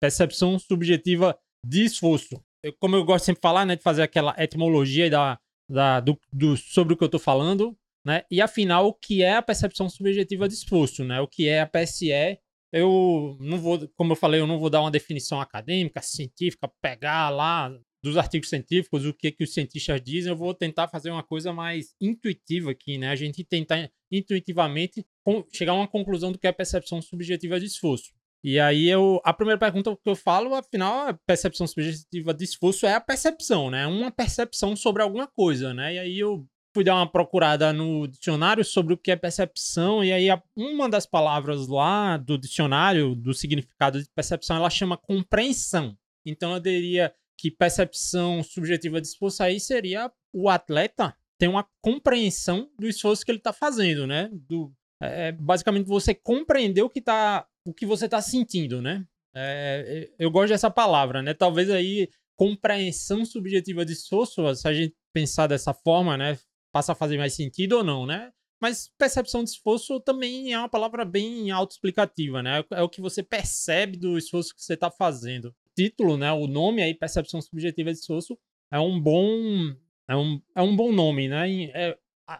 percepção subjetiva de esforço. Eu, como eu gosto sempre de falar, né, de fazer aquela etimologia da, da, do, do, sobre o que eu estou falando, né? E afinal, o que é a percepção subjetiva de esforço, né? O que é a PSE? Eu não vou, como eu falei, eu não vou dar uma definição acadêmica, científica, pegar lá dos artigos científicos o que que os cientistas dizem. Eu vou tentar fazer uma coisa mais intuitiva aqui, né? A gente tentar intuitivamente chegar a uma conclusão do que é a percepção subjetiva de esforço. E aí eu, a primeira pergunta que eu falo, afinal, a percepção subjetiva de esforço é a percepção, né? Uma percepção sobre alguma coisa, né? E aí eu fui dar uma procurada no dicionário sobre o que é percepção, e aí uma das palavras lá do dicionário, do significado de percepção, ela chama compreensão. Então eu diria que percepção subjetiva de esforço aí seria o atleta ter uma compreensão do esforço que ele está fazendo, né? Do, é, basicamente você compreender o que tá, o que você está sentindo, né? É, eu gosto dessa palavra, né? Talvez aí compreensão subjetiva de esforço, se a gente pensar dessa forma, né, passa a fazer mais sentido ou não, né? Mas percepção de esforço também é uma palavra bem autoexplicativa, né? É o que você percebe do esforço que você está fazendo. O título, né? O nome aí, percepção subjetiva de esforço, é um bom, é um, é um bom nome, né? É,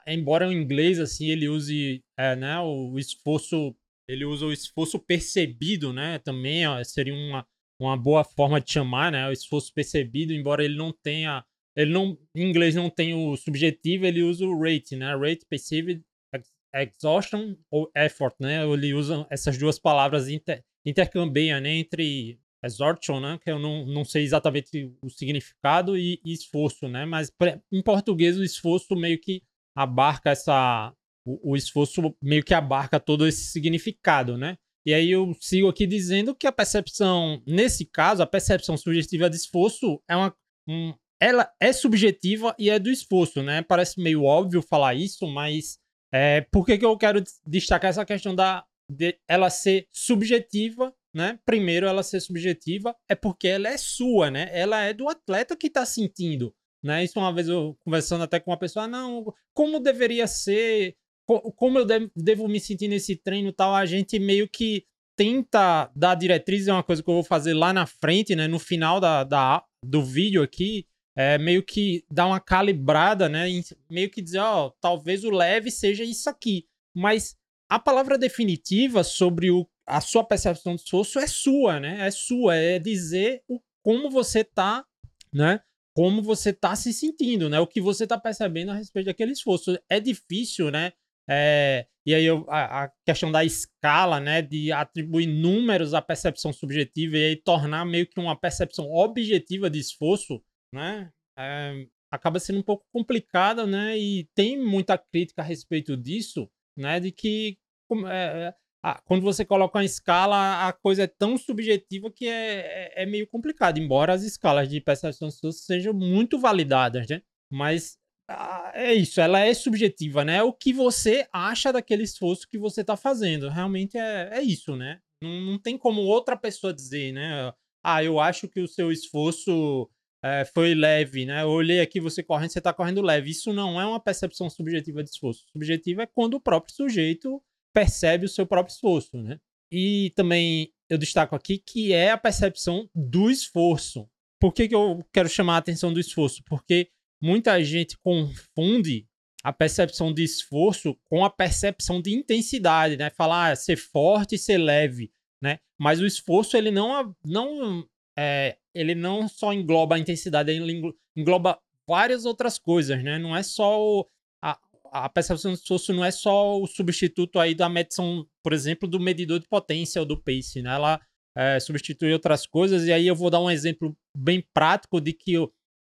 embora o inglês assim ele use, é, né? O esforço, ele usa o esforço percebido, né? Também ó, seria uma uma boa forma de chamar, né? O esforço percebido, embora ele não tenha ele não, em inglês não tem o subjetivo, ele usa o rate, né? Rate perceived exhaustion ou effort, né? Ele usa essas duas palavras inter, né? Entre exhaustion, né? Que eu não, não sei exatamente o significado e, e esforço, né? Mas em português o esforço meio que abarca essa o, o esforço meio que abarca todo esse significado, né? E aí eu sigo aqui dizendo que a percepção, nesse caso, a percepção subjetiva de esforço é uma, um, ela é subjetiva e é do esforço, né? Parece meio óbvio falar isso, mas é, por que, que eu quero destacar essa questão da de ela ser subjetiva, né? Primeiro, ela ser subjetiva é porque ela é sua, né? Ela é do atleta que está sentindo, né? Isso uma vez eu conversando até com uma pessoa, ah, não, como deveria ser, como eu devo me sentir nesse treino tal, a gente meio que tenta dar diretriz, é uma coisa que eu vou fazer lá na frente, né? No final da, da do vídeo aqui, é, meio que dar uma calibrada, né? Meio que dizer, ó, talvez o leve seja isso aqui. Mas a palavra definitiva sobre o, a sua percepção de esforço é sua, né? É sua, é dizer o, como você tá, né? Como você tá se sentindo, né? O que você tá percebendo a respeito daquele esforço. É difícil, né? É, e aí eu, a, a, questão da escala, né, de atribuir números à percepção subjetiva e aí tornar meio que uma percepção objetiva de esforço né? É, acaba sendo um pouco complicada, né? E tem muita crítica a respeito disso, né? De que é, ah, quando você coloca uma escala, a coisa é tão subjetiva que é, é, é meio complicado, embora as escalas de percepção sejam muito validadas, né? Mas é isso, ela é subjetiva, né? O que você acha daquele esforço que você está fazendo. Realmente é, é isso, né? Não, não tem como outra pessoa dizer, né? Ah, eu acho que o seu esforço é, foi leve, né? Eu olhei aqui você correndo, você está correndo leve. Isso não é uma percepção subjetiva de esforço. Subjetiva é quando o próprio sujeito percebe o seu próprio esforço, né? E também eu destaco aqui que é a percepção do esforço. Por que, que eu quero chamar a atenção do esforço? Porque muita gente confunde a percepção de esforço com a percepção de intensidade, né? Falar ah, ser forte e ser leve, né? Mas o esforço ele não, não é, ele não só engloba a intensidade, ele engloba várias outras coisas, né? Não é só o, a, a percepção de esforço não é só o substituto aí da medição, por exemplo, do medidor de potência ou do pace, né? Ela é, substitui outras coisas e aí eu vou dar um exemplo bem prático de que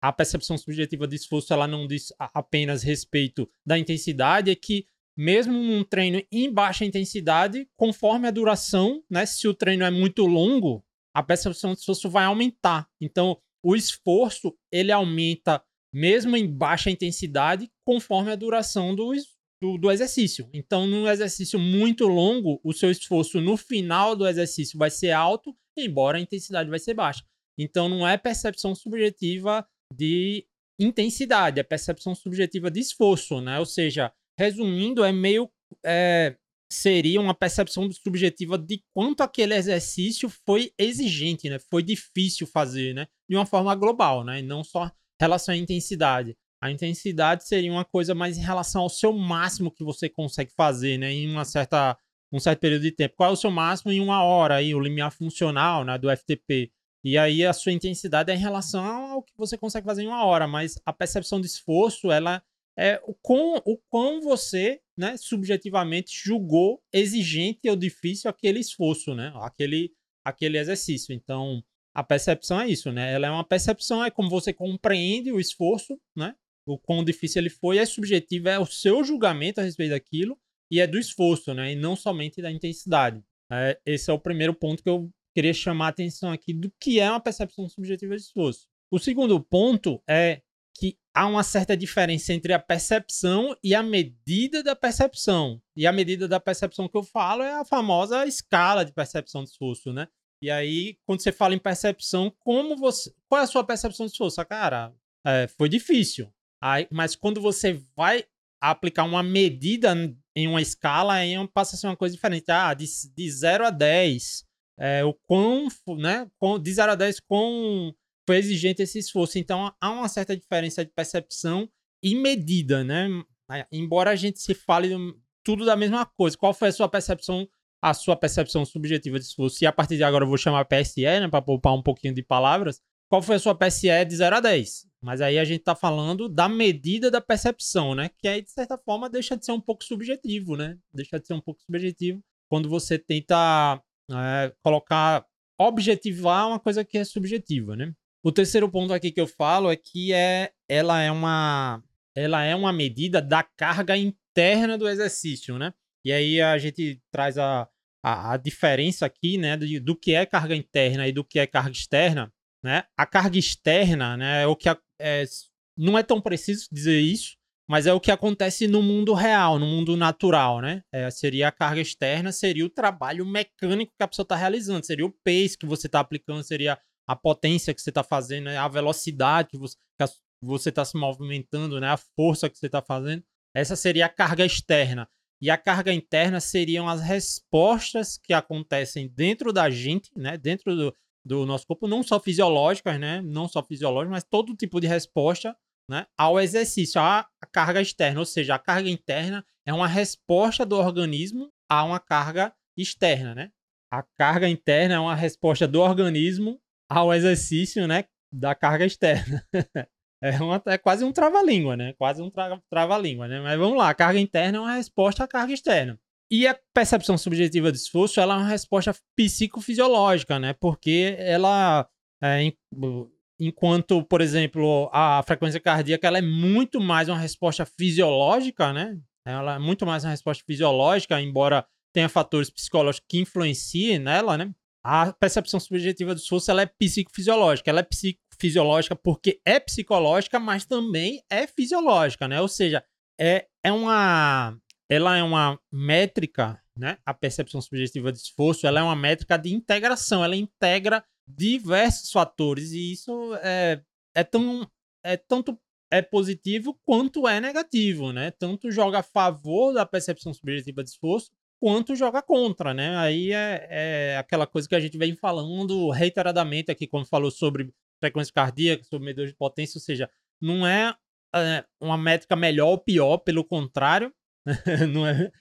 a percepção subjetiva de esforço ela não diz apenas respeito da intensidade, é que mesmo num treino em baixa intensidade, conforme a duração, né? Se o treino é muito longo, a percepção de esforço vai aumentar. Então, o esforço ele aumenta mesmo em baixa intensidade conforme a duração do, do, do, exercício. Então, num exercício muito longo, o seu esforço no final do exercício vai ser alto, embora a intensidade vai ser baixa. Então, não é percepção subjetiva de intensidade, é percepção subjetiva de esforço, né? Ou seja, resumindo, é meio é, seria uma percepção subjetiva de quanto aquele exercício foi exigente, né? Foi difícil fazer, né? De uma forma global, né? E não só em relação à intensidade. A intensidade seria uma coisa mais em relação ao seu máximo que você consegue fazer, né? Em uma certa, um certo período de tempo. Qual é o seu máximo em uma hora aí, o limiar funcional, né? Do FTP. E aí a sua intensidade é em relação ao que você consegue fazer em uma hora, mas a percepção de esforço, ela é o quão, o quão você, né, subjetivamente julgou exigente ou difícil aquele esforço, né, aquele, aquele exercício. Então, a percepção é isso, né? Ela é uma percepção, é como você compreende o esforço, né? O quão difícil ele foi, é subjetivo, é o seu julgamento a respeito daquilo e é do esforço, né? E não somente da intensidade. É, esse é o primeiro ponto que eu queria chamar a atenção aqui do que é uma percepção subjetiva de esforço. O segundo ponto é que há uma certa diferença entre a percepção e a medida da percepção. E a medida da percepção que eu falo é a famosa escala de percepção de esforço, né? E aí, quando você fala em percepção, como você. Qual é a sua percepção de esforço? Ah, cara, é, foi difícil. Aí, mas quando você vai aplicar uma medida em uma escala, aí passa a ser uma coisa diferente. Ah, de, de 0 a 10. É, o quão, né? De 0 a 10, quão foi exigente esse esforço. Então há uma certa diferença de percepção e medida, né? Embora a gente se fale tudo da mesma coisa. Qual foi a sua percepção, a sua percepção subjetiva de esforço? E a partir de agora eu vou chamar PSE, né, para poupar um pouquinho de palavras. Qual foi a sua PSE de 0 a 10? Mas aí a gente está falando da medida da percepção, né? Que aí, de certa forma, deixa de ser um pouco subjetivo, né? Deixa de ser um pouco subjetivo quando você tenta é, colocar, objetivar uma coisa que é subjetiva, né? O terceiro ponto aqui que eu falo é que é, ela é uma ela é uma medida da carga interna do exercício, né? E aí a gente traz a, a, a diferença aqui, né, do, do, que é carga interna e do que é carga externa, né? A carga externa, né, é o que é, não é tão preciso dizer isso, mas é o que acontece no mundo real, no mundo natural, né? É, seria a carga externa, seria o trabalho mecânico que a pessoa está realizando, seria o pace que você está aplicando, seria a potência que você está fazendo, né? a velocidade que você está se movimentando, né? a força que você está fazendo. Essa seria a carga externa. E a carga interna seriam as respostas que acontecem dentro da gente, né? dentro do, do nosso corpo, não só fisiológicas, né? não só fisiológicas, mas todo tipo de resposta né? ao exercício, à carga externa. Ou seja, a carga interna é uma resposta do organismo a uma carga externa. Né? A carga interna é uma resposta do organismo ao exercício, né, da carga externa. é, uma, é quase um trava-língua, né? Quase um tra trava-língua, né? Mas vamos lá, a carga interna é uma resposta à carga externa. E a percepção subjetiva de esforço, ela é uma resposta psicofisiológica, né? Porque ela, é, enquanto, por exemplo, a frequência cardíaca, ela é muito mais uma resposta fisiológica, né? Ela é muito mais uma resposta fisiológica, embora tenha fatores psicológicos que influenciem nela, né? a percepção subjetiva do esforço ela é psicofisiológica. Ela é psicofisiológica porque é psicológica, mas também é fisiológica, né? Ou seja, é, é uma ela é uma métrica, né? A percepção subjetiva de esforço, ela é uma métrica de integração, ela integra diversos fatores e isso é, é tão é tanto é positivo quanto é negativo, né? Tanto joga a favor da percepção subjetiva de esforço quanto joga contra, né? Aí é, é, aquela coisa que a gente vem falando reiteradamente aqui, quando falou sobre frequência cardíaca, sobre medidor de potência, ou seja, não é, é uma métrica melhor ou pior, pelo contrário, não é.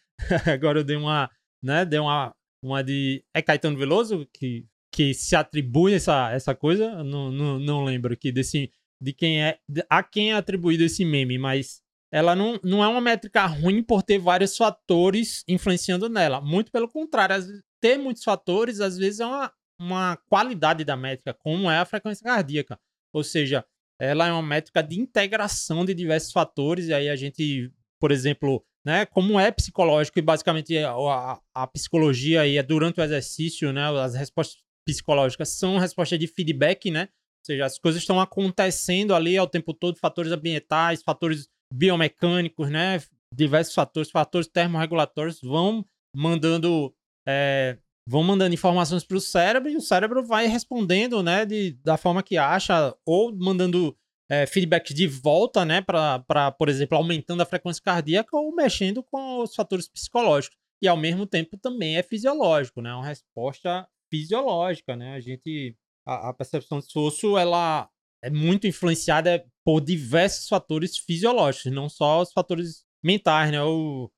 Agora eu dei uma, né? Dei uma, uma de é Caetano Veloso que que se atribui essa, essa coisa, não, não, não lembro aqui desse de quem é a quem é atribuído esse meme, mas ela não, não é uma métrica ruim por ter vários fatores influenciando nela. Muito pelo contrário, ter muitos fatores, às vezes, é uma, uma qualidade da métrica, como é a frequência cardíaca. Ou seja, ela é uma métrica de integração de diversos fatores, e aí a gente, por exemplo, né, como é psicológico, e basicamente a, a, a psicologia aí é durante o exercício, né, as respostas psicológicas são respostas de feedback, né? Ou seja, as coisas estão acontecendo ali ao tempo todo, fatores ambientais, fatores biomecânicos, né? Diversos fatores, fatores termorregulatórios vão mandando é, vão mandando informações para o cérebro e o cérebro vai respondendo, né, de, da forma que acha ou mandando é, feedback de volta, né, para, por exemplo, aumentando a frequência cardíaca ou mexendo com os fatores psicológicos. e ao mesmo tempo também é fisiológico, né? É uma resposta fisiológica, né? A gente a, a percepção de esforço ela é muito influenciada por diversos fatores fisiológicos, não só os fatores mentais, né? Eu,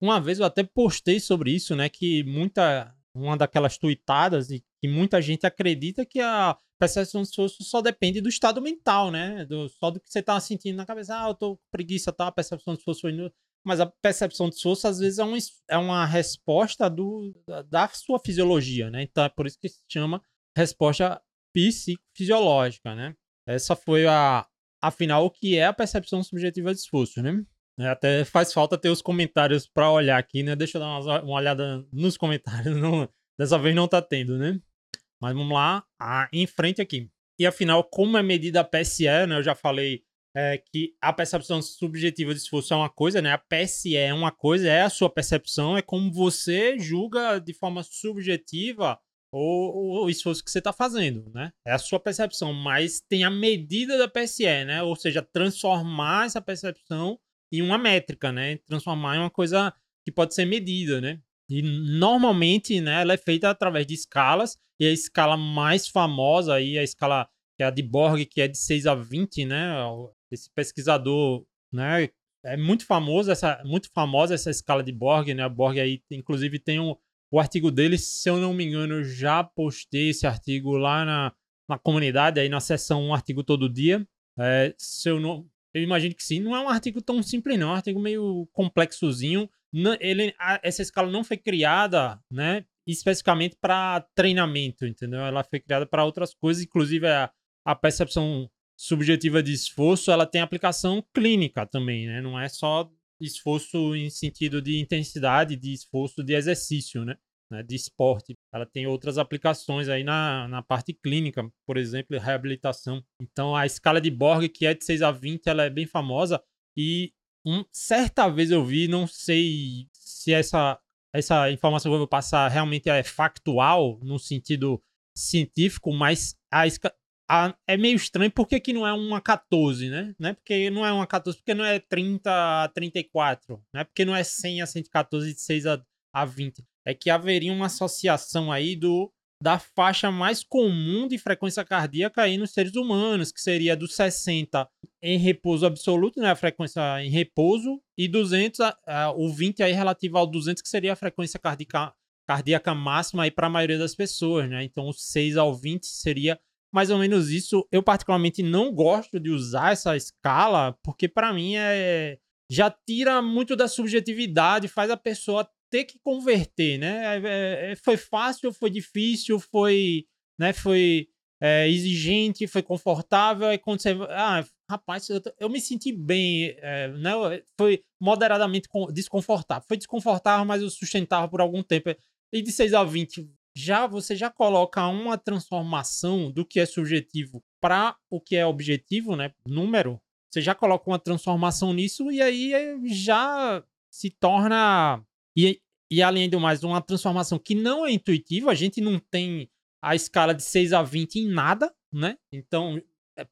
uma vez eu até postei sobre isso, né? Que muita uma daquelas tuitadas e que muita gente acredita que a percepção de esforço só depende do estado mental, né? Do, só do que você tá sentindo na cabeça. Ah, eu tô com preguiça, tá? A percepção de esforço indo... Mas a percepção de esforço, às vezes, é, um, é uma resposta do, da, sua fisiologia, né? Então é por isso que se chama resposta psicofisiológica, né? Essa foi a, afinal, o que é a percepção subjetiva de esforço, né? É, até faz falta ter os comentários para olhar aqui, né? Deixa eu dar uma, uma olhada nos comentários. Não, dessa vez não tá tendo, né? Mas vamos lá, ah, em frente aqui. E afinal, como é medida a PSE, né? Eu já falei é, que a percepção subjetiva de esforço é uma coisa, né? A PSE é uma coisa, é a sua percepção, é como você julga de forma subjetiva o, o esforço que você está fazendo, né? É a sua percepção, mas tem a medida da PSE, né? Ou seja, transformar essa percepção em uma métrica, né? Transformar em uma coisa que pode ser medida, né? E normalmente, né, ela é feita através de escalas, e a escala mais famosa aí, a escala que é a de Borg, que é de 6 a 20, né? Esse pesquisador, né, é muito famoso essa muito famosa essa escala de Borg, né? A Borg aí inclusive tem um, o artigo dele, se eu não me engano, eu já postei esse artigo lá na, na comunidade, aí na seção um artigo todo dia. É, se eu não eu imagino que sim, não é um artigo tão simples não, é um artigo meio complexozinho, ele, a, essa escala não foi criada, né, especificamente para treinamento, entendeu? Ela foi criada para outras coisas, inclusive a, a percepção subjetiva de esforço, ela tem aplicação clínica também, né? Não é só esforço em sentido de intensidade, de esforço de exercício, né? né? De esporte. Ela tem outras aplicações aí na, na parte clínica, por exemplo, reabilitação. Então, a escala de Borg, que é de 6 a 20, ela é bem famosa e um, certa vez eu vi, não sei se essa, essa informação que eu vou passar realmente é factual no sentido científico, mas a, a, é meio estranho porque que não é uma 14, né? né? Porque não é uma 14, porque não é 30 a 34, né? Porque não é 100 a 114 de 6 a, a 20. É que haveria uma associação aí do da faixa mais comum de frequência cardíaca aí nos seres humanos, que seria dos 60 em repouso absoluto, né, a frequência em repouso, e 200, o 20 aí relativo ao 200, que seria a frequência cardíaca, cardíaca máxima aí para a maioria das pessoas, né? Então, o 6 ao 20 seria mais ou menos isso. Eu particularmente não gosto de usar essa escala, porque para mim é já tira muito da subjetividade, faz a pessoa ter que converter, né? É, é, é, foi fácil, foi difícil, foi, né, foi é, exigente, foi confortável. E quando você. Ah, rapaz, eu, eu me senti bem, é, né? Foi moderadamente desconfortável. Foi desconfortável, mas eu sustentava por algum tempo. E de 6 a 20, já você já coloca uma transformação do que é subjetivo para o que é objetivo, né? Número. Você já coloca uma transformação nisso e aí já se torna e, e além do mais, uma transformação que não é intuitiva, a gente não tem a escala de 6 a 20 em nada, né? Então, é,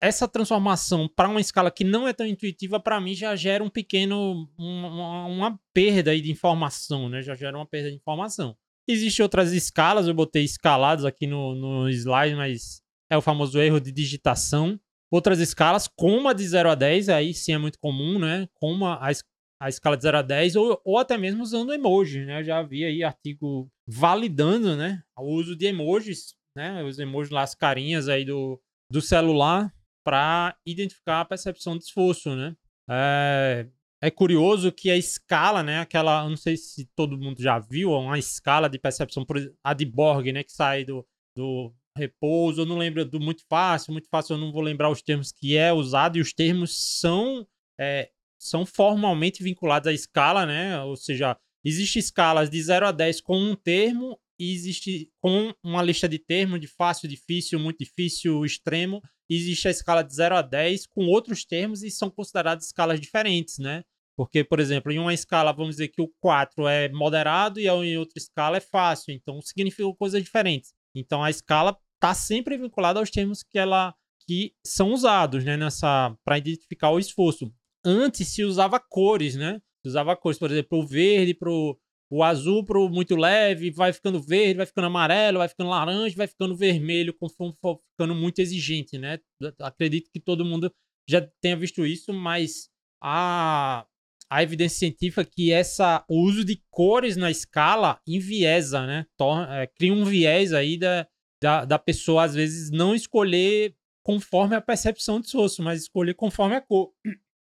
essa transformação para uma escala que não é tão intuitiva, para mim já gera um pequeno. Uma, uma perda de informação, né? Já gera uma perda de informação. Existem outras escalas, eu botei escalados aqui no, no slide, mas é o famoso erro de digitação. Outras escalas, como a de 0 a 10, aí sim é muito comum, né? Como a, a escala de 0 a 10 ou, ou até mesmo usando emoji, né? Eu já vi aí artigo validando, né, o uso de emojis, né, os emojis lá, as carinhas aí do, do celular para identificar a percepção de esforço, né? É, é curioso que a escala, né, aquela, não sei se todo mundo já viu, uma escala de percepção, a de Borg, né, que sai do, do repouso, eu não lembro do muito fácil, muito fácil eu não vou lembrar os termos que é usado, e os termos são é, são formalmente vinculados à escala, né? Ou seja, existe escalas de 0 a 10 com um termo e existe com uma lista de termos de fácil, difícil, muito difícil, extremo. Existe a escala de 0 a 10 com outros termos e são consideradas escalas diferentes, né? Porque, por exemplo, em uma escala, vamos dizer que o 4 é moderado e em outra escala é fácil. Então, significam coisas diferentes. Então, a escala está sempre vinculada aos termos que ela que são usados, né, nessa para identificar o esforço antes se usava cores, né? Se usava cores, por exemplo, o verde pro, o azul pro muito leve, vai ficando verde, vai ficando amarelo, vai ficando laranja, vai ficando vermelho, conforme for ficando muito exigente, né? Acredito que todo mundo já tenha visto isso, mas a, a evidência científica que essa, o uso de cores na escala enviesa, né? Torna, é, cria um viés aí da, da, da pessoa, às vezes, não escolher conforme a percepção de esforço, mas escolher conforme a cor.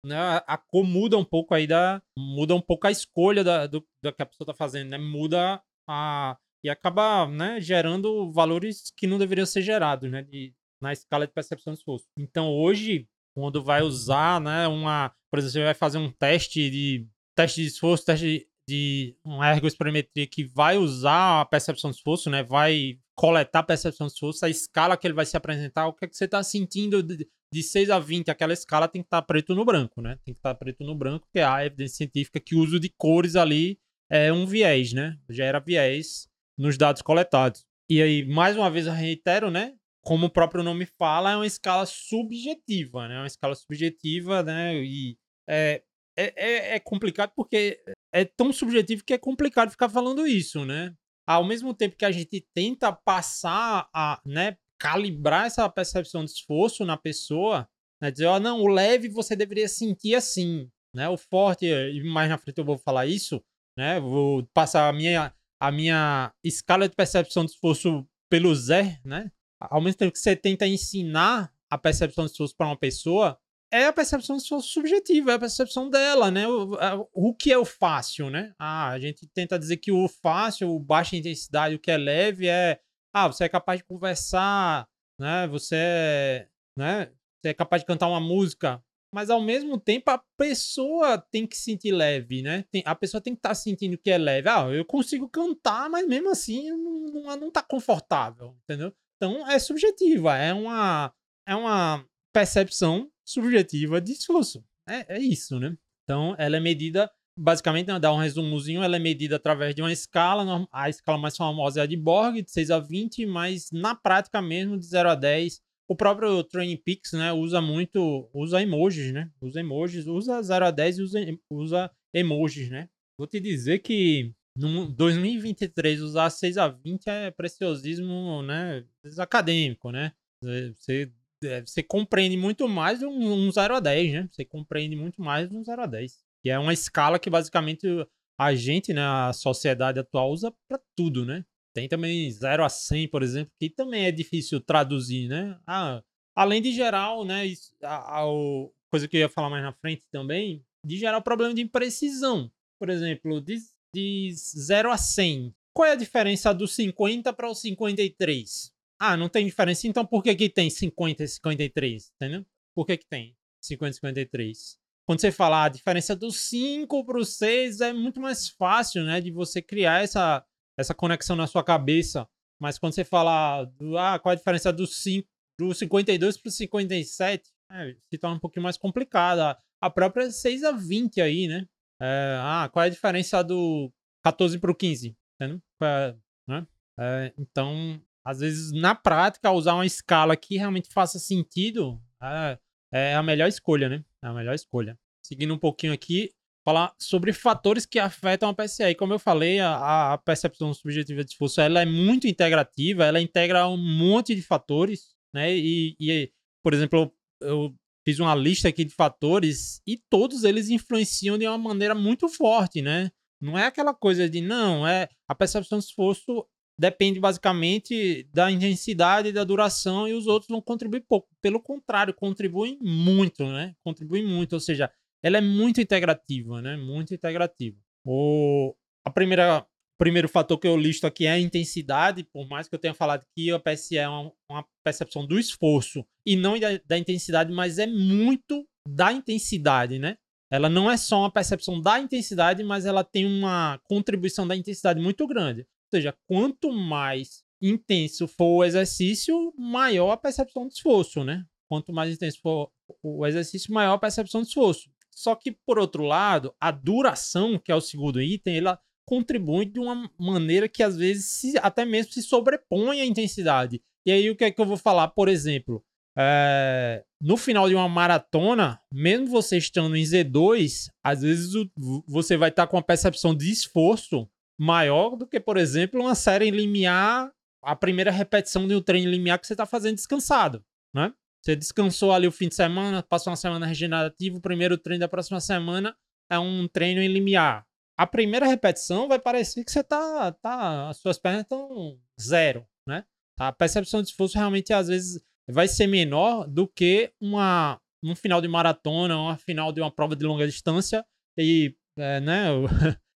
Né? A cor muda um pouco aí da. Muda um pouco a escolha da, do, da que a pessoa está fazendo, né? Muda a. E acaba né, gerando valores que não deveriam ser gerados, né? De, na escala de percepção de esforço. Então, hoje, quando vai usar, né, uma. Por exemplo, você vai fazer um teste de. Teste de esforço, teste de uma ergospirometria que vai usar a percepção de esforço, né? Vai coletar a percepção de esforço, a escala que ele vai se apresentar, o que, é que você está sentindo de, de 6 a 20, aquela escala tem que estar tá preto no branco, né? Tem que estar tá preto no branco, porque há evidência científica que o uso de cores ali é um viés, né? Gera viés nos dados coletados. E aí, mais uma vez, eu reitero, né? Como o próprio nome fala, é uma escala subjetiva, né? É uma escala subjetiva, né? E é, é, é, é complicado porque é tão subjetivo que é complicado ficar falando isso, né? ao mesmo tempo que a gente tenta passar a, né, calibrar essa percepção de esforço na pessoa, né, dizer, ó, oh, não, o leve você deveria sentir assim, né, o forte, e mais na frente eu vou falar isso, né, vou passar a minha, a minha escala de percepção de esforço pelo Zé, né, ao mesmo tempo que você tenta ensinar a percepção de esforço para uma pessoa, é a percepção subjetiva, é a percepção dela, né? O, o que é o fácil, né? Ah, a gente tenta dizer que o fácil, o baixa intensidade, o que é leve é, ah, você é capaz de conversar, né? Você é, né? Você é capaz de cantar uma música, mas ao mesmo tempo a pessoa tem que sentir leve, né? Tem, a pessoa tem que estar tá sentindo que é leve. Ah, eu consigo cantar, mas mesmo assim não, não, não tá confortável, entendeu? Então é subjetiva, é uma é uma percepção subjetiva de esforço. É, é isso, né? Então, ela é medida, basicamente, né, dar um resumozinho, ela é medida através de uma escala, a escala mais famosa é a de Borg, de 6 a 20, mas na prática mesmo, de 0 a 10. O próprio Training Peaks, né, usa muito, usa emojis, né? Usa emojis, usa 0 a 10 e usa, usa emojis, né? Vou te dizer que no 2023 usar 6 a 20 é preciosismo, né, acadêmico, né? Você é, você compreende muito mais um, um 0 a 10, né? Você compreende muito mais um 0 a 10. É uma escala que basicamente a gente, né, a sociedade atual usa para tudo, né? Tem também 0 a 100, por exemplo, que também é difícil traduzir, né? Ah, além de geral, né, a, a, a, coisa que eu ia falar mais na frente também, de geral problema de imprecisão. Por exemplo, de, de 0 a 100. Qual é a diferença do 50 para o 53? Ah, não tem diferença. Então por que que tem 50 e 53? Entendeu? Por que que tem 50 e 53? Quando você fala a diferença do 5 para o 6 é muito mais fácil, né? De você criar essa, essa conexão na sua cabeça. Mas quando você fala do, ah, qual a diferença do 5, do 52 para o 57, é, se torna um pouquinho mais complicada. A própria 6 a 20 aí, né? É, ah, qual é a diferença do 14 para o 15? Entendeu? É, né? É, então, às vezes, na prática, usar uma escala que realmente faça sentido é, é a melhor escolha, né? É a melhor escolha. Seguindo um pouquinho aqui, falar sobre fatores que afetam a PSA. como eu falei, a, a, percepção subjetiva de esforço ela é muito integrativa, ela integra um monte de fatores, né? E, e por exemplo, eu, eu fiz uma lista aqui de fatores e todos eles influenciam de uma maneira muito forte, né? Não é aquela coisa de não, é a percepção de esforço depende basicamente da intensidade da duração e os outros não contribuem pouco. Pelo contrário, contribuem muito, né? Contribuem muito, ou seja, ela é muito integrativa, né? Muito integrativa. O a primeira primeiro fator que eu listo aqui é a intensidade, por mais que eu tenha falado que a PSE é uma, uma percepção do esforço e não da, da intensidade, mas é muito da intensidade, né? Ela não é só uma percepção da intensidade, mas ela tem uma contribuição da intensidade muito grande. Ou seja, quanto mais intenso for o exercício, maior a percepção de esforço, né? Quanto mais intenso for o exercício, maior a percepção de esforço. Só que, por outro lado, a duração, que é o segundo item, ela contribui de uma maneira que às vezes se, até mesmo se sobrepõe à intensidade. E aí o que é que eu vou falar? Por exemplo, é, no final de uma maratona, mesmo você estando em Z2, às vezes o, você vai estar com a percepção de esforço maior do que, por exemplo, uma série limiar, a primeira repetição de um treino limiar que você está fazendo descansado, né? Você descansou ali o fim de semana, passou uma semana regenerativa, o primeiro treino da próxima semana é um treino em limiar. A primeira repetição vai parecer que você tá, tá as suas pernas estão zero, né? A percepção de esforço realmente às vezes vai ser menor do que uma um final de maratona, uma final de uma prova de longa distância e é, né,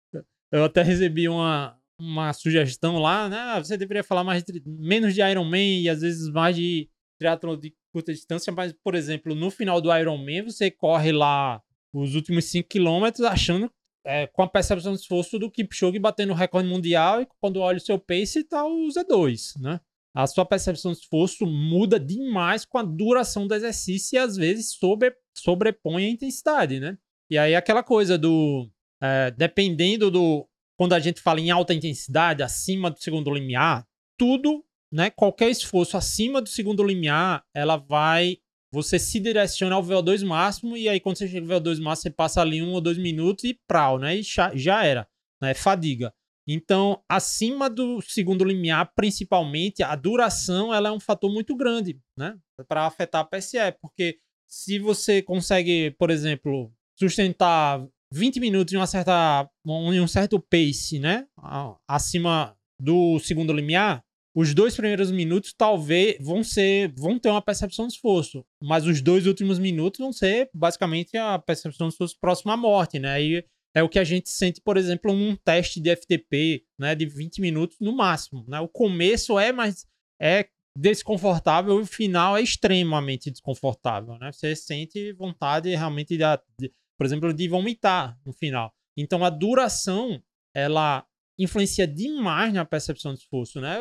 eu, até recebi uma, uma sugestão lá, né? Ah, você deveria falar mais de, menos de Ironman e às vezes mais de triatlo de curta distância, mas, por exemplo, no final do Ironman, você corre lá os últimos 5 km achando é, com a percepção de esforço do Kipchoge batendo o recorde mundial e quando olha o seu pace tá o Z2, né? A sua percepção de esforço muda demais com a duração do exercício e às vezes sobre, sobrepõe a intensidade, né? E aí aquela coisa do... É, dependendo do... Quando a gente fala em alta intensidade, acima do segundo limiar, tudo né, qualquer esforço acima do segundo limiar, ela vai. Você se direciona ao VO2 máximo, e aí quando você chega ao VO2 máximo, você passa ali um ou dois minutos e prau, né? E já, era, né? Fadiga. Então, acima do segundo limiar, principalmente, a duração ela é um fator muito grande, né? Para afetar a PSE, porque se você consegue, por exemplo, sustentar 20 minutos em uma certa, em um certo pace, né? Acima do segundo limiar, os dois primeiros minutos talvez vão ser vão ter uma percepção de esforço, mas os dois últimos minutos vão ser basicamente a percepção de esforço próximo à morte, né? E é o que a gente sente, por exemplo, num teste de FTP, né, de 20 minutos no máximo, né? O começo é mais é desconfortável e o final é extremamente desconfortável, né? Você sente vontade realmente de, de por exemplo, de vomitar no final. Então a duração ela influencia demais na percepção de esforço, né?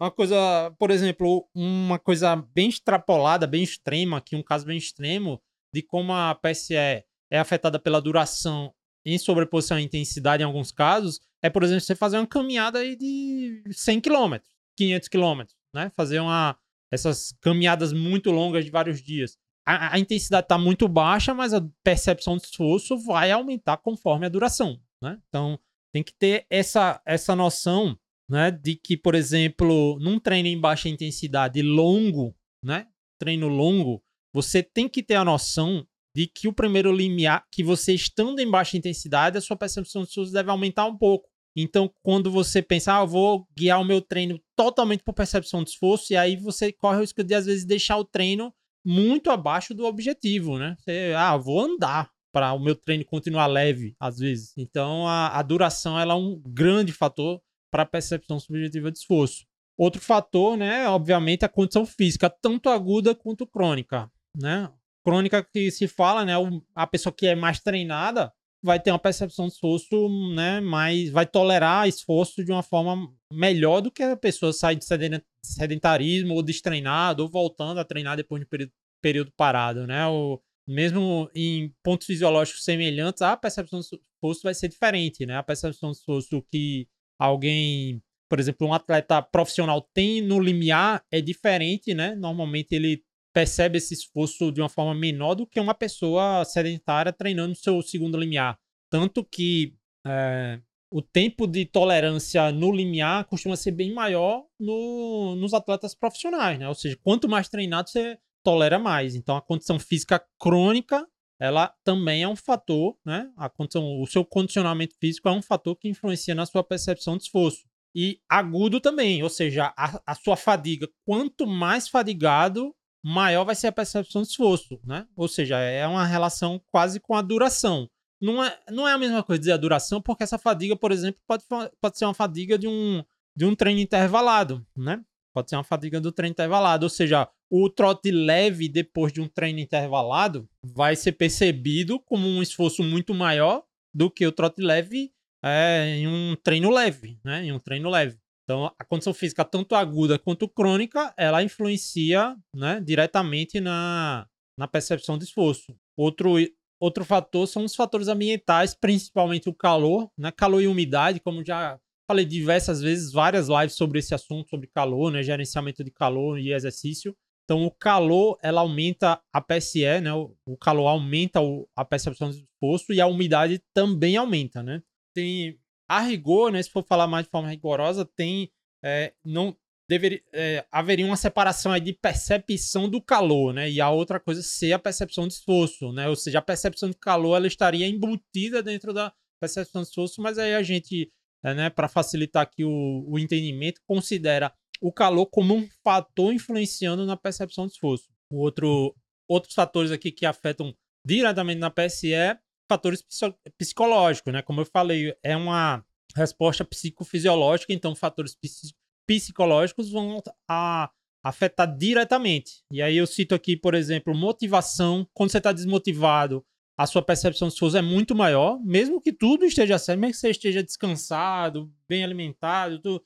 Uma coisa, por exemplo, uma coisa bem extrapolada, bem extrema, aqui um caso bem extremo, de como a PSE é afetada pela duração em sobreposição à intensidade em alguns casos, é, por exemplo, você fazer uma caminhada aí de 100 km, 500 km, né? Fazer uma, essas caminhadas muito longas de vários dias. A, a intensidade está muito baixa, mas a percepção de esforço vai aumentar conforme a duração, né? Então, tem que ter essa, essa noção né, de que, por exemplo, num treino em baixa intensidade longo, né, treino longo, você tem que ter a noção de que o primeiro limiar, que você estando em baixa intensidade, a sua percepção de esforço deve aumentar um pouco. Então, quando você pensar, ah, eu vou guiar o meu treino totalmente por percepção de esforço, e aí você corre o risco de, às vezes, deixar o treino muito abaixo do objetivo, né? Você, ah, vou andar para o meu treino continuar leve, às vezes. Então, a, a duração ela é um grande fator para a percepção subjetiva de esforço. Outro fator, né, obviamente, a condição física, tanto aguda quanto crônica, né? Crônica que se fala, né, a pessoa que é mais treinada vai ter uma percepção de esforço, né, mais vai tolerar esforço de uma forma melhor do que a pessoa sai de sedentarismo ou destreinado ou voltando a treinar depois de período, período parado, né? O, mesmo em pontos fisiológicos semelhantes, a percepção de esforço vai ser diferente, né? A percepção de esforço que alguém, por exemplo, um atleta profissional tem no limiar é diferente, né? Normalmente ele percebe esse esforço de uma forma menor do que uma pessoa sedentária treinando seu segundo limiar. Tanto que é, o tempo de tolerância no limiar costuma ser bem maior no, nos atletas profissionais, né? Ou seja, quanto mais treinado você tolera mais. Então a condição física crônica ela também é um fator, né? A condição, o seu condicionamento físico é um fator que influencia na sua percepção de esforço. E agudo também, ou seja, a, a sua fadiga. Quanto mais fadigado, maior vai ser a percepção de esforço, né? Ou seja, é uma relação quase com a duração. Não é, não é a mesma coisa dizer a duração, porque essa fadiga, por exemplo, pode, pode ser uma fadiga de um, de um treino intervalado, né? Pode ser uma fadiga do treino intervalado, ou seja, o trote leve depois de um treino intervalado vai ser percebido como um esforço muito maior do que o trote leve é, em um treino leve, né? Em um treino leve. Então, a condição física, tanto aguda quanto crônica, ela influencia né, diretamente na, na percepção de esforço. Outro, outro fator são os fatores ambientais, principalmente o calor, né? Calor e umidade, como já Falei diversas vezes, várias lives sobre esse assunto, sobre calor, né? Gerenciamento de calor e exercício. Então, o calor, ela aumenta a PSE, né? O calor aumenta a percepção de esforço e a umidade também aumenta, né? Tem a rigor, né, se for falar mais de forma rigorosa, tem é, não deveria é, haveria uma separação aí de percepção do calor, né? E a outra coisa ser a percepção de esforço, né? Ou seja, a percepção de calor ela estaria embutida dentro da percepção de esforço, mas aí a gente, é, né, para facilitar aqui o, o entendimento, considera o calor como um fator influenciando na percepção de esforço. O outro, outros fatores aqui que afetam diretamente na PSE fatores psicológicos, né? Como eu falei, é uma resposta psicofisiológica, então fatores psicológicos vão a, afetar diretamente. E aí eu cito aqui, por exemplo, motivação. Quando você está desmotivado, a sua percepção de esforço é muito maior, mesmo que tudo esteja certo, mesmo que você esteja descansado, bem alimentado, tudo,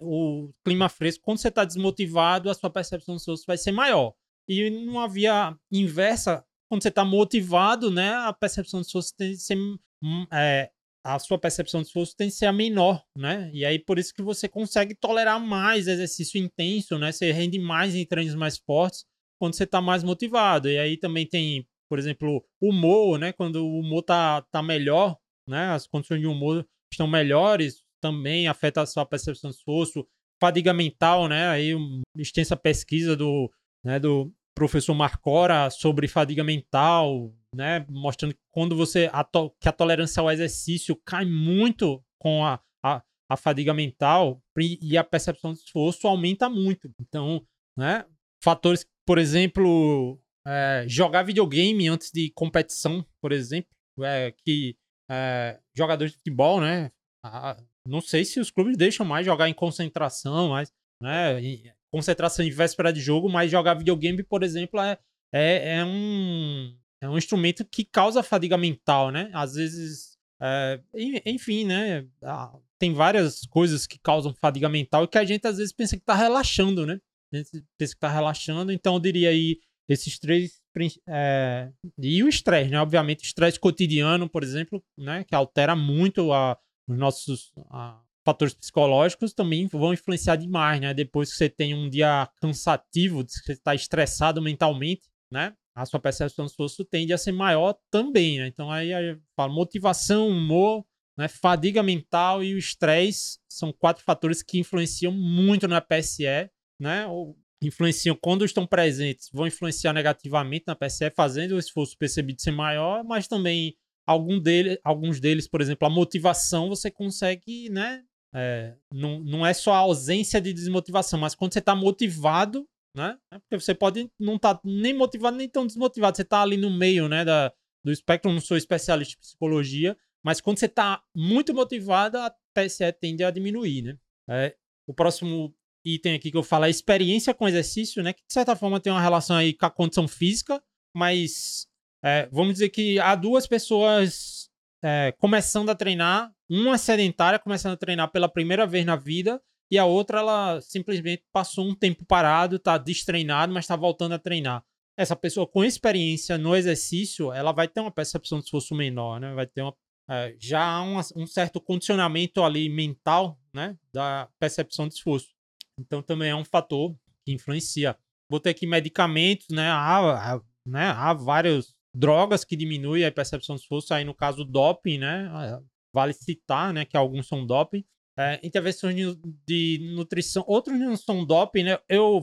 o clima fresco, quando você está desmotivado, a sua percepção de esforço vai ser maior. E numa via inversa, quando você está motivado, né, a percepção de esforço tem que ser hum, é, a sua percepção de esforço tem que ser a menor, né? E aí por isso que você consegue tolerar mais exercício intenso, né? Você rende mais em treinos mais fortes quando você está mais motivado. E aí também tem, por exemplo, humor, né? Quando o humor tá, tá melhor, né? As condições de humor estão melhores, também afeta a sua percepção de esforço. Fadiga mental, né? Aí uma extensa pesquisa do, né, do professor Marcora sobre fadiga mental, né? Mostrando que quando você. Que a tolerância ao exercício cai muito com a, a, a fadiga mental e a percepção de esforço aumenta muito. Então, né? Fatores, por exemplo, é, jogar videogame antes de competição, por exemplo, é, que é, jogadores de futebol, né? A, não sei se os clubes deixam mais jogar em concentração, mas, né? Concentração em véspera de jogo, mas jogar videogame, por exemplo, é, é, é um é um instrumento que causa fadiga mental, né? Às vezes, é, enfim, né? Ah, tem várias coisas que causam fadiga mental e que a gente às vezes pensa que tá relaxando, né? A gente pensa que tá relaxando, então eu diria aí esses três. É, e o estresse, né? Obviamente, estresse cotidiano, por exemplo, né? Que altera muito a, os nossos a, fatores psicológicos também vão influenciar demais, né? Depois que você tem um dia cansativo, que você está estressado mentalmente, né? a sua percepção de esforço tende a ser maior também, né? Então aí fala motivação, humor, né? fadiga mental e o estresse são quatro fatores que influenciam muito na PSE, né? Ou influenciam quando estão presentes, vão influenciar negativamente na PSE, fazendo o esforço percebido ser maior, mas também algum dele, alguns deles, por exemplo, a motivação você consegue, né? É, não, não é só a ausência de desmotivação, mas quando você está motivado, né? É porque você pode não estar tá nem motivado nem tão desmotivado. Você está ali no meio, né, da, do espectro. Não sou especialista em psicologia, mas quando você está muito motivado, a PSE tende a diminuir, né? É, o próximo item aqui que eu falo é experiência com exercício, né? Que de certa forma tem uma relação aí com a condição física, mas é, vamos dizer que há duas pessoas é, começando a treinar, uma sedentária começando a treinar pela primeira vez na vida e a outra, ela simplesmente passou um tempo parado, tá destreinado, mas está voltando a treinar. Essa pessoa com experiência no exercício, ela vai ter uma percepção de esforço menor, né? Vai ter uma, é, já há um, certo condicionamento ali mental, né? Da percepção de esforço. Então também é um fator que influencia. Vou ter aqui medicamentos, né? Há, há, né? há várias drogas que diminuem a percepção de esforço. Aí no caso doping, né? Vale citar, né? Que alguns são doping. É, intervenções de nutrição, outros não são doping, né? Eu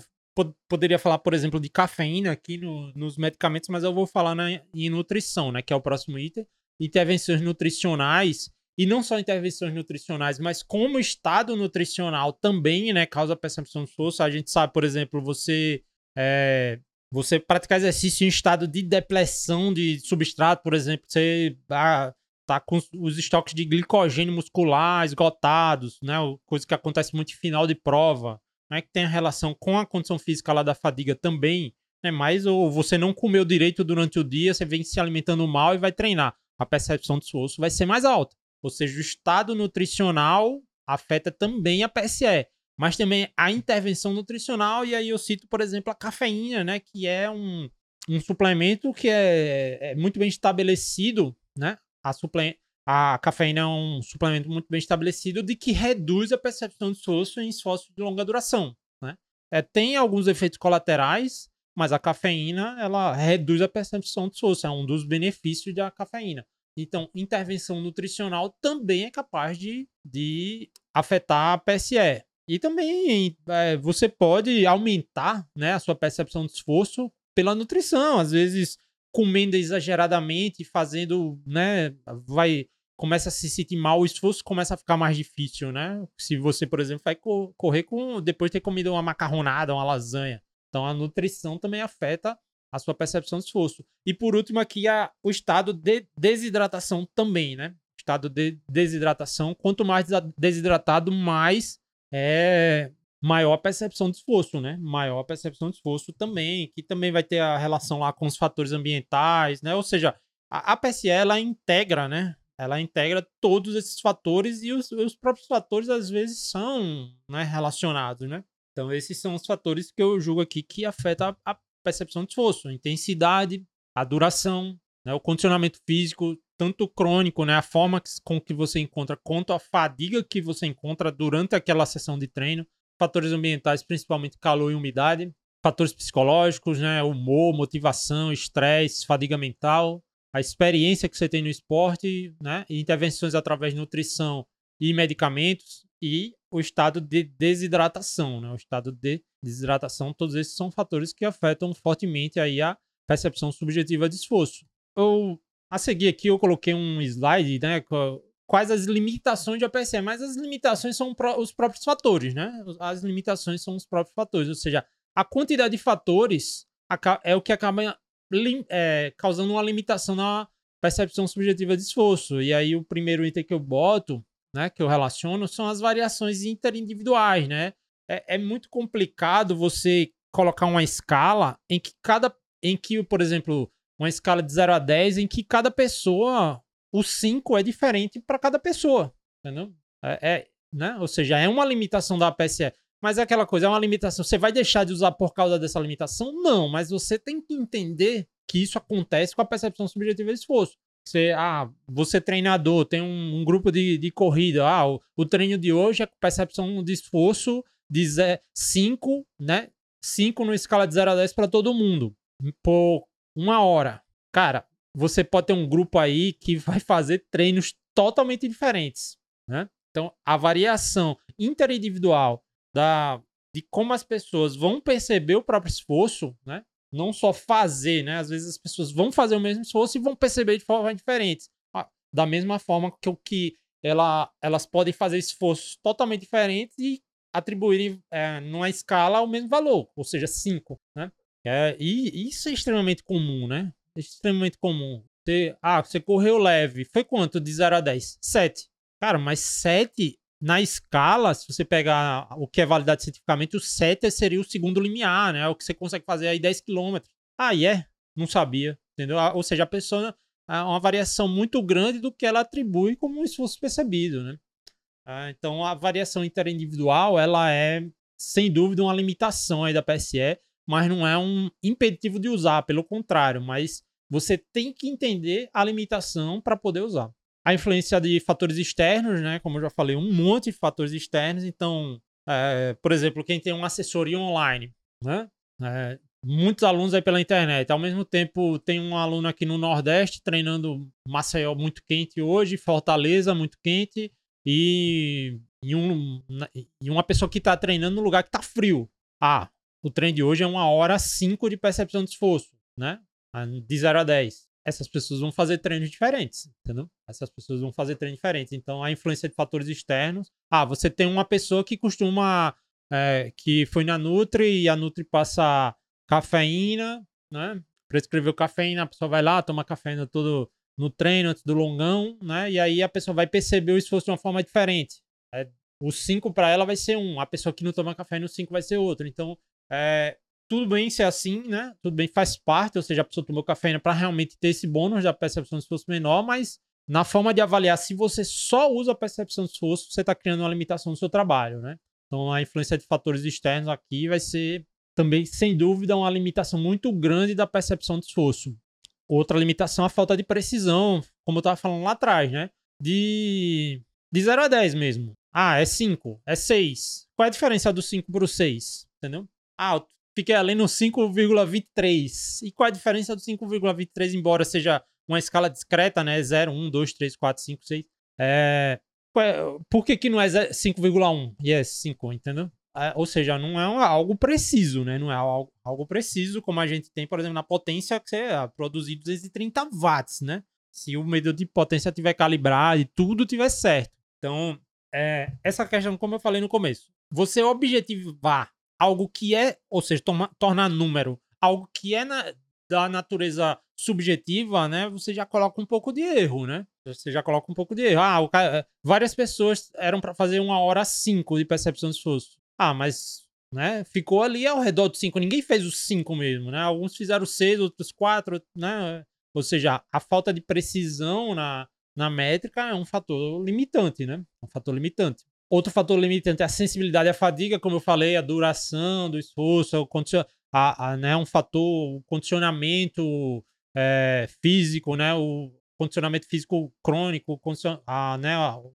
poderia falar, por exemplo, de cafeína aqui no, nos medicamentos, mas eu vou falar na, em nutrição, né? Que é o próximo item. Intervenções nutricionais, e não só intervenções nutricionais, mas como estado nutricional também, né? Causa percepção de esforço. A gente sabe, por exemplo, você. É, você praticar exercício em estado de depressão de substrato, por exemplo, você ah, tá com os estoques de glicogênio muscular esgotados, né? Coisa que acontece muito em final de prova, né? Que tem a relação com a condição física lá da fadiga também, né? Mas ou você não comeu direito durante o dia, você vem se alimentando mal e vai treinar. A percepção de esforço vai ser mais alta. Ou seja, o estado nutricional afeta também a PSE, mas também a intervenção nutricional, e aí eu cito, por exemplo, a cafeína, né? Que é um, um suplemento que é, é muito bem estabelecido, né? a, suple... a cafeína é um suplemento muito bem estabelecido de que reduz a percepção de esforço em esforço de longa duração. Né? É, tem alguns efeitos colaterais, mas a cafeína ela reduz a percepção de esforço, é um dos benefícios da cafeína. Então, intervenção nutricional também é capaz de, de afetar a PSE. E também é, você pode aumentar né, a sua percepção de esforço pela nutrição. Às vezes, comendo exageradamente, fazendo, né, vai começa a se sentir mal, o esforço começa a ficar mais difícil, né? Se você, por exemplo, vai correr com depois de ter comido uma macarronada, uma lasanha. Então a nutrição também afeta a sua percepção de esforço. E por último aqui a, o estado de desidratação também, né? Estado de desidratação, quanto mais desidratado, mais é maior percepção de esforço, né? Maior percepção de esforço também, que também vai ter a relação lá com os fatores ambientais, né? Ou seja, a, a PSE ela integra, né? Ela integra todos esses fatores e os, os próprios fatores às vezes são né, relacionados, né? Então esses são os fatores que eu julgo aqui que afetam a, a percepção de esforço, a intensidade, a duração, né, o condicionamento físico, tanto crônico, né, a forma com que você encontra, quanto a fadiga que você encontra durante aquela sessão de treino, fatores ambientais, principalmente calor e umidade, fatores psicológicos, né, humor, motivação, estresse, fadiga mental, a experiência que você tem no esporte, né, intervenções através de nutrição e medicamentos e o estado de desidratação, né, o estado de desidratação, todos esses são fatores que afetam fortemente aí a percepção subjetiva de esforço. Eu, a seguir aqui eu coloquei um slide, né, quais as limitações de APC, mas as limitações são os próprios fatores, né? As limitações são os próprios fatores, ou seja, a quantidade de fatores é o que acaba é, causando uma limitação na percepção subjetiva de esforço. E aí o primeiro item que eu boto, né, que eu relaciono, são as variações interindividuais, né? É, é muito complicado você colocar uma escala em que cada, em que, por exemplo, uma escala de 0 a 10, em que cada pessoa o 5 é diferente para cada pessoa, entendeu? É, é, né? Ou seja, é uma limitação da PSE. Mas é aquela coisa, é uma limitação. Você vai deixar de usar por causa dessa limitação? Não, mas você tem que entender que isso acontece com a percepção subjetiva de esforço. Você, ah, você treinador, tem um, um grupo de, de corrida. Ah, o, o, treino de hoje é percepção de esforço de 5, né? 5 no escala de 0 a 10 para todo mundo. Por uma hora. Cara, você pode ter um grupo aí que vai fazer treinos totalmente diferentes, né? Então, a variação interindividual da, de como as pessoas vão perceber o próprio esforço, né? Não só fazer, né? Às vezes as pessoas vão fazer o mesmo esforço e vão perceber de forma diferente. Ah, da mesma forma que o que ela, elas podem fazer esforços totalmente diferentes e atribuírem é, numa escala o mesmo valor, ou seja, 5, né? É, e isso é extremamente comum, né? extremamente comum. Você, ah, você correu leve. Foi quanto de 0 a 10? 7. Cara, mas 7 na escala, se você pegar o que é validado cientificamente, o 7 seria o segundo limiar, né? É o que você consegue fazer aí 10 km. Ah, é? Yeah. Não sabia. Entendeu? Ah, ou seja, a pessoa é uma variação muito grande do que ela atribui como um esforço percebido, né? Ah, então a variação interindividual ela é sem dúvida uma limitação aí da PSE, mas não é um impeditivo de usar, pelo contrário, mas você tem que entender a limitação para poder usar. A influência de fatores externos, né? Como eu já falei, um monte de fatores externos. Então, é, por exemplo, quem tem uma assessoria online, né? É, muitos alunos aí pela internet. Ao mesmo tempo, tem um aluno aqui no Nordeste treinando Maceió muito quente hoje, Fortaleza muito quente, e, e, um, e uma pessoa que está treinando no lugar que está frio. Ah, o treino de hoje é uma hora 5 de percepção de esforço, né? de 0 a 10. Essas pessoas vão fazer treinos diferentes, entendeu? Essas pessoas vão fazer treinos diferentes. Então, a influência de fatores externos. Ah, você tem uma pessoa que costuma. É, que foi na Nutri e a Nutri passa cafeína, né? Prescreveu cafeína, a pessoa vai lá, toma cafeína todo no treino, antes do longão, né? E aí a pessoa vai perceber o esforço de uma forma diferente. É, o 5 para ela vai ser um, a pessoa que não toma cafeína, o 5 vai ser outro. Então, é, tudo bem ser assim, né? Tudo bem, faz parte, ou seja, a pessoa tomou cafeína para realmente ter esse bônus da percepção de esforço menor, mas na forma de avaliar, se você só usa a percepção de esforço, você está criando uma limitação no seu trabalho, né? Então, a influência de fatores externos aqui vai ser também, sem dúvida, uma limitação muito grande da percepção de esforço. Outra limitação é a falta de precisão, como eu estava falando lá atrás, né? De, de 0 a 10 mesmo. Ah, é 5, é 6. Qual é a diferença do 5 para o 6? Entendeu? Ah, fiquei ali no 5,23. E qual a diferença do 5,23, embora seja uma escala discreta, né? 0, 1, 2, 3, 4, 5, 6. É... Por que, que não é 5,1 e é 5, entendeu? É, ou seja, não é algo preciso, né? Não é algo, algo preciso como a gente tem, por exemplo, na potência que você é, produzir 230 watts, né? Se o medidor de potência tiver calibrado e tudo tiver certo. Então, é, essa questão, como eu falei no começo, você objetivar algo que é, ou seja, toma, tornar número algo que é na, da natureza subjetiva, né? Você já coloca um pouco de erro, né? Você já coloca um pouco de erro. Ah, cara, várias pessoas eram para fazer uma hora cinco de percepção de esforço. Ah, mas né, ficou ali ao redor dos cinco. Ninguém fez os cinco mesmo, né? Alguns fizeram seis, outros quatro, né? Ou seja, a falta de precisão na, na métrica é um fator limitante, né? Um fator limitante. Outro fator limitante é a sensibilidade à fadiga, como eu falei, a duração do esforço, a, a, né, um fator, o condicionamento é, físico, né? O condicionamento físico crônico, a, né,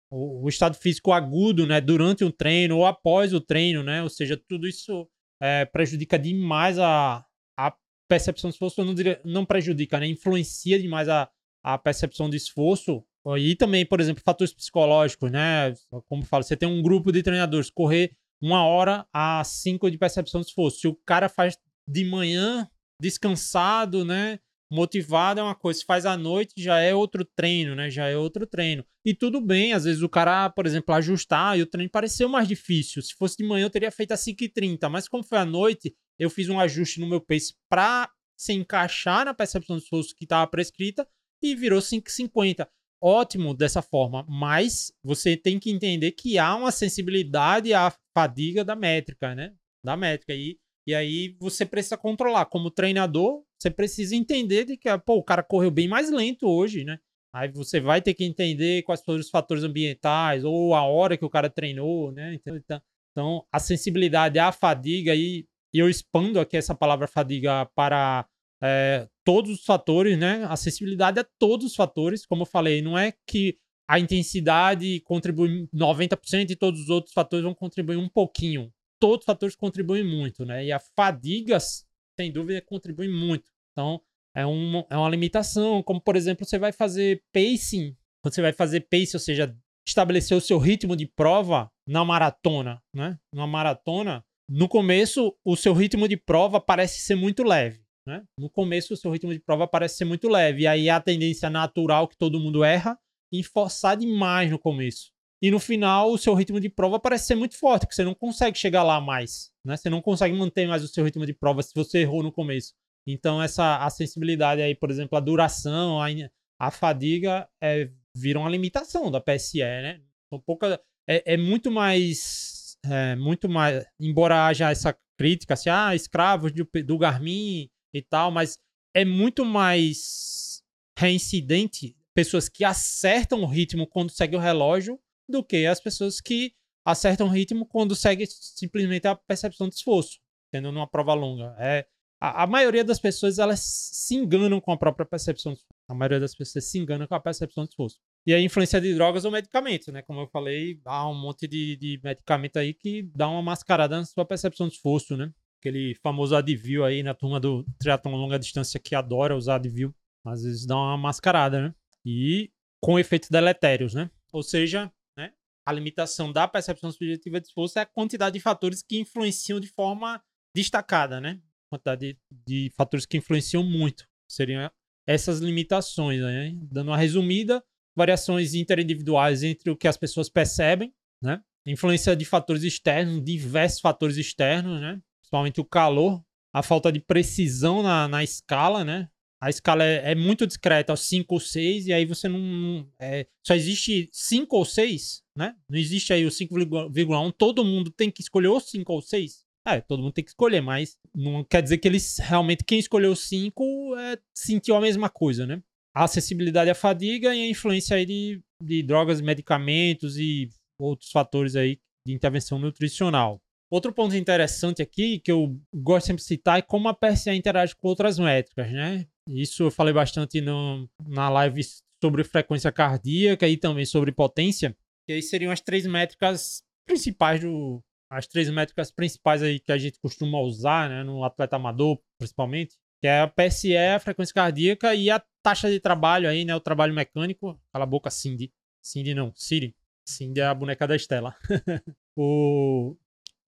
o, o, estado físico agudo, né? Durante o treino ou após o treino, né? Ou seja, tudo isso é, prejudica demais a, a percepção de esforço. Não, diria, não prejudica, né? Influencia demais a, a percepção de esforço e também, por exemplo, fatores psicológicos, né? Como eu falo, você tem um grupo de treinadores, correr uma hora a cinco de percepção de esforço. Se o cara faz de manhã, descansado, né? Motivado é uma coisa, se faz à noite já é outro treino, né? Já é outro treino. E tudo bem, às vezes o cara, por exemplo, ajustar e o treino pareceu mais difícil. Se fosse de manhã eu teria feito a 5h30, mas como foi à noite, eu fiz um ajuste no meu pace para se encaixar na percepção de esforço que estava prescrita e virou 5,50 ótimo dessa forma, mas você tem que entender que há uma sensibilidade à fadiga da métrica, né? Da métrica. E, e aí você precisa controlar. Como treinador, você precisa entender de que pô, o cara correu bem mais lento hoje, né? Aí você vai ter que entender quais foram os fatores ambientais ou a hora que o cara treinou, né? Então, então, então a sensibilidade à fadiga e, e eu expando aqui essa palavra fadiga para é, todos os fatores, né? Acessibilidade a todos os fatores, como eu falei, não é que a intensidade contribui 90% e todos os outros fatores vão contribuir um pouquinho. Todos os fatores contribuem muito, né? E a fadiga, sem dúvida, contribui muito. Então, é, um, é uma limitação. Como, por exemplo, você vai fazer pacing, você vai fazer pace, ou seja, estabelecer o seu ritmo de prova na maratona, né? Na maratona, no começo, o seu ritmo de prova parece ser muito leve. Né? No começo, o seu ritmo de prova parece ser muito leve. E aí a tendência natural que todo mundo erra em forçar demais no começo. E no final, o seu ritmo de prova parece ser muito forte, porque você não consegue chegar lá mais. Né? Você não consegue manter mais o seu ritmo de prova se você errou no começo. Então, essa a sensibilidade aí, por exemplo, a duração, a, a fadiga é, vira uma limitação da PSE, né? É, é muito mais. É, muito mais. Embora haja essa crítica, assim, ah, escravos do, do Garmin e tal, mas é muito mais reincidente pessoas que acertam o ritmo quando seguem o relógio do que as pessoas que acertam o ritmo quando seguem simplesmente a percepção de esforço, tendo numa prova longa. É, a, a, maioria das pessoas elas se enganam com a própria percepção de esforço. A maioria das pessoas se engana com a percepção de esforço. E a influência de drogas ou medicamentos, né? Como eu falei, há um monte de, de medicamento aí que dá uma mascarada na sua percepção de esforço, né? Aquele famoso Advil aí na turma do triatlon longa distância que adora usar Advil, às vezes dá uma mascarada, né? E com efeitos deletérios, né? Ou seja, né, a limitação da percepção subjetiva de esforço é a quantidade de fatores que influenciam de forma destacada, né? Quantidade de, de fatores que influenciam muito. Seriam essas limitações, né? Dando uma resumida, variações interindividuais entre o que as pessoas percebem, né? Influência de fatores externos, diversos fatores externos, né? Principalmente o calor, a falta de precisão na, na escala, né? A escala é, é muito discreta, 5 ou 6, e aí você não. É, só existe 5 ou 6, né? Não existe aí o 5,1. Todo mundo tem que escolher ou 5 ou 6. É, todo mundo tem que escolher, mas não quer dizer que eles realmente, quem escolheu 5 é, sentiu a mesma coisa, né? A acessibilidade à fadiga e a influência aí de, de drogas, medicamentos e outros fatores aí de intervenção nutricional. Outro ponto interessante aqui, que eu gosto sempre de citar, é como a PSA interage com outras métricas, né? Isso eu falei bastante no, na live sobre frequência cardíaca e também sobre potência, que aí seriam as três métricas principais do as três métricas principais aí que a gente costuma usar, né, no atleta amador, principalmente, que é a PSE, a frequência cardíaca e a taxa de trabalho aí, né? O trabalho mecânico. Cala a boca, Cindy. Cindy não, Siri. Cindy é a boneca da Estela. o,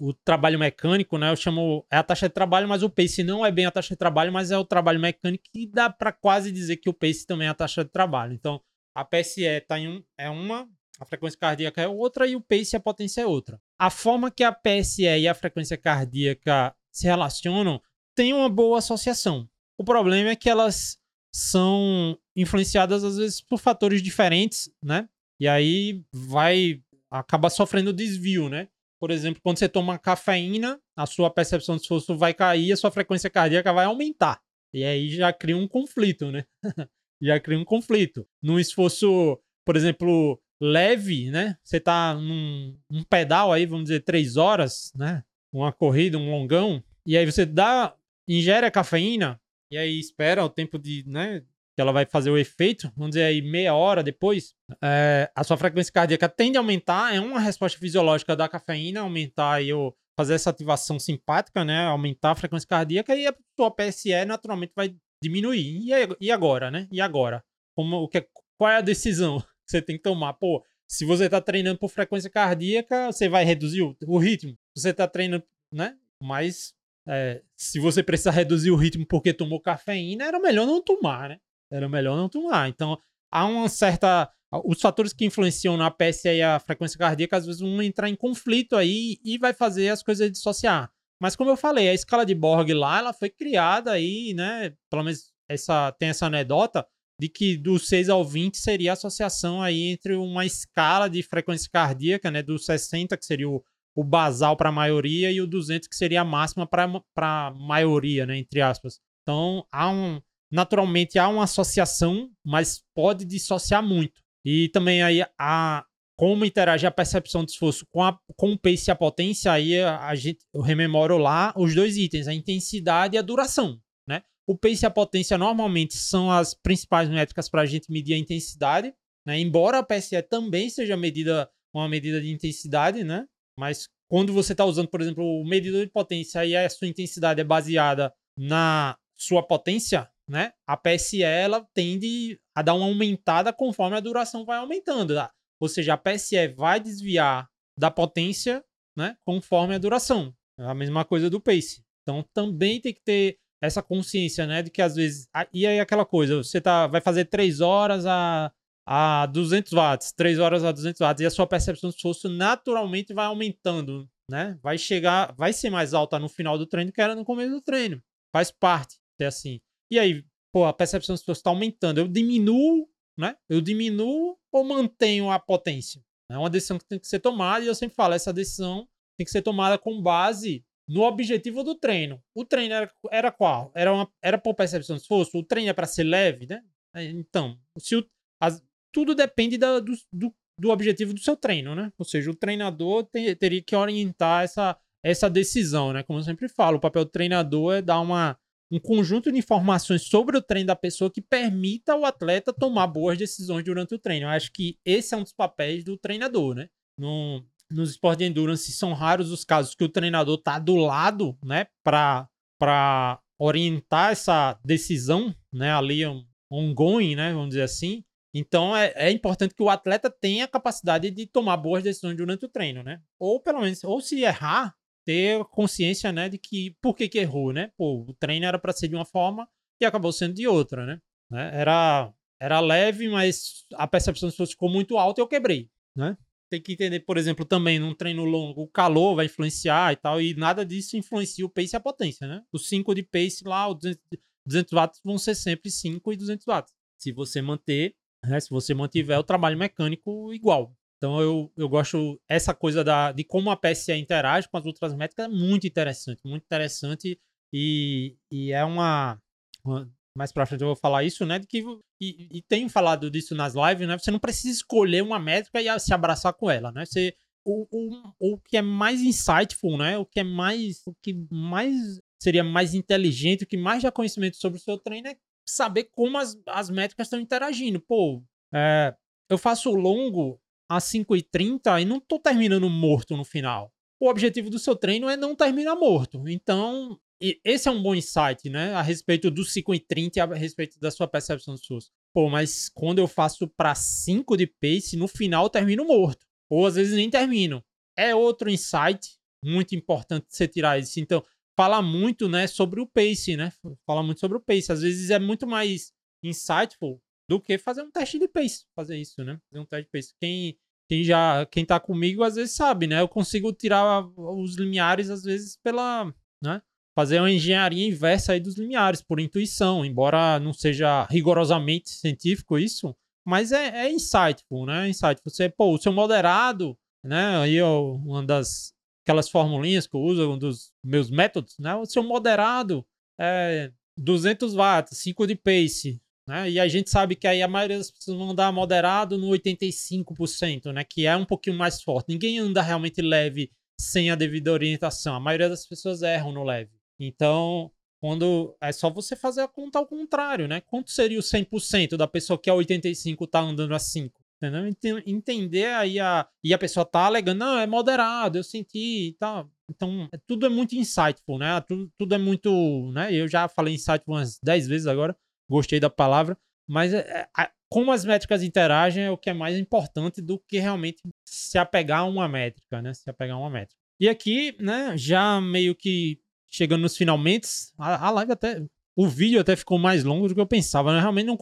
o trabalho mecânico, né? Eu chamo. É a taxa de trabalho, mas o pace não é bem a taxa de trabalho, mas é o trabalho mecânico e dá para quase dizer que o pace também é a taxa de trabalho. Então, a PSE tá em um, é uma, a frequência cardíaca é outra e o pace a potência é outra. A forma que a PSE e a frequência cardíaca se relacionam tem uma boa associação. O problema é que elas são influenciadas às vezes por fatores diferentes, né? E aí vai acaba sofrendo desvio, né? Por exemplo, quando você toma cafeína, a sua percepção de esforço vai cair, a sua frequência cardíaca vai aumentar. E aí já cria um conflito, né? já cria um conflito. Num esforço, por exemplo, leve, né? Você tá num um pedal aí, vamos dizer, três horas, né? Uma corrida, um longão, e aí você dá, ingere a cafeína, e aí espera o tempo de, né, que ela vai fazer o efeito, vamos dizer aí meia hora depois, é, a sua frequência cardíaca tende a aumentar, é uma resposta fisiológica da cafeína, aumentar aí o, fazer essa ativação simpática, né, aumentar a frequência cardíaca e a sua PSE naturalmente vai diminuir. E, e agora, né? E agora? Como, o que, qual é a decisão que você tem que tomar? Pô, se você está treinando por frequência cardíaca, você vai reduzir o, o ritmo. Você está treinando, né? Mas é, se você precisa reduzir o ritmo porque tomou cafeína, era melhor não tomar, né? Era melhor não tomar. Então, há uma certa. Os fatores que influenciam na PSA e a frequência cardíaca, às vezes, vão entrar em conflito aí e vai fazer as coisas dissociar. Mas, como eu falei, a escala de Borg lá, ela foi criada aí, né? Pelo menos essa, tem essa anedota de que do 6 ao 20 seria a associação aí entre uma escala de frequência cardíaca, né? Do 60, que seria o, o basal para a maioria e o 200 que seria a máxima para a maioria, né, entre aspas. Então, há um naturalmente há uma associação, mas pode dissociar muito. E também aí a como interage a percepção de esforço com, a, com o pace e a potência, aí a gente, eu rememoro lá os dois itens, a intensidade e a duração. Né? O pace e a potência normalmente são as principais métricas para a gente medir a intensidade, né? embora a PSE também seja medida uma medida de intensidade, né? Mas quando você está usando, por exemplo, o medidor de potência e a sua intensidade é baseada na sua potência, né? A PSE ela tende a dar uma aumentada conforme a duração vai aumentando. Tá? Ou seja, a PSE vai desviar da potência, né? Conforme a duração. É a mesma coisa do pace. Então também tem que ter essa consciência, né? De que às vezes. E aí aquela coisa, você tá, vai fazer 3 horas a a 200 watts, 3 horas a 200 watts, e a sua percepção de esforço naturalmente vai aumentando, né? Vai chegar, vai ser mais alta no final do treino que era no começo do treino. Faz parte ser assim. E aí, pô, a percepção de esforço está aumentando. Eu diminuo, né? Eu diminuo ou mantenho a potência? É uma decisão que tem que ser tomada, e eu sempre falo, essa decisão tem que ser tomada com base no objetivo do treino. O treino era, era qual? Era, uma, era por percepção de esforço? O treino é para ser leve, né? Então, se o, as, tudo depende da, do, do, do, objetivo do seu treino, né? Ou seja, o treinador te, teria que orientar essa, essa decisão, né? Como eu sempre falo, o papel do treinador é dar uma, um conjunto de informações sobre o treino da pessoa que permita ao atleta tomar boas decisões durante o treino. Eu acho que esse é um dos papéis do treinador, né? No, nos esportes de endurance são raros os casos que o treinador tá do lado, né, para para orientar essa decisão, né, ali um ongoing, né, vamos dizer assim. Então é, é, importante que o atleta tenha a capacidade de tomar boas decisões durante o treino, né? Ou pelo menos, ou se errar, ter consciência, né, de que por que, que errou, né? Pô, o treino era para ser de uma forma e acabou sendo de outra, né? né? Era, era leve, mas a percepção de ficou muito alta e eu quebrei, né? Tem que entender, por exemplo, também num treino longo, o calor vai influenciar e tal, e nada disso influencia o pace e a potência, né? Os 5 de pace lá, os 200, 200 watts vão ser sempre 5 e 200 watts. Se você manter né, se você mantiver o trabalho mecânico igual. Então eu, eu gosto essa coisa da, de como a PSE interage com as outras métricas é muito interessante, muito interessante e, e é uma, uma mais pra frente eu vou falar isso, né? De que, e, e tenho falado disso nas lives, né? Você não precisa escolher uma métrica e se abraçar com ela, né? Você, o, o, o que é mais insightful, né? O que é mais, o que mais seria mais inteligente, o que mais dá conhecimento sobre o seu treino é saber como as, as métricas estão interagindo. Pô, é, eu faço longo a 5h30 e não tô terminando morto no final. O objetivo do seu treino é não terminar morto. Então, esse é um bom insight, né? A respeito do 5 e 30 e a respeito da sua percepção de esforço. Pô, mas quando eu faço para 5 de pace, no final eu termino morto. Ou às vezes nem termino. É outro insight muito importante você tirar isso. Então, fala muito, né, sobre o pace, né? Fala muito sobre o pace. Às vezes é muito mais insightful do que fazer um teste de pace, fazer isso, né? Fazer um teste de pace. Quem quem já quem tá comigo às vezes sabe, né? Eu consigo tirar os limiares às vezes pela, né? Fazer uma engenharia inversa aí dos limiares por intuição, embora não seja rigorosamente científico isso, mas é, é insightful, né? Insightful. Você, pô, o seu moderado, né? Aí eu, uma das aquelas formulinhas que eu uso, um dos meus métodos, né? O seu moderado é 200 watts, 5 de pace, né? E a gente sabe que aí a maioria das pessoas vão andar moderado no 85%, né? Que é um pouquinho mais forte. Ninguém anda realmente leve sem a devida orientação. A maioria das pessoas erram no leve. Então, quando é só você fazer a conta ao contrário, né? Quanto seria o 100% da pessoa que é 85 tá andando a 5? Entendeu? Entender aí a. E a pessoa tá alegando, não, é moderado, eu senti e tal. Então, é, tudo é muito insightful, né? Tudo, tudo é muito. Né? Eu já falei insightful umas 10 vezes agora gostei da palavra, mas é, é, como as métricas interagem é o que é mais importante do que realmente se apegar a uma métrica, né? Se apegar a uma métrica. E aqui, né, já meio que chegando nos finalmente, a, a live até. O vídeo até ficou mais longo do que eu pensava, né? Realmente não.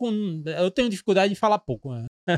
Eu tenho dificuldade de falar pouco, né?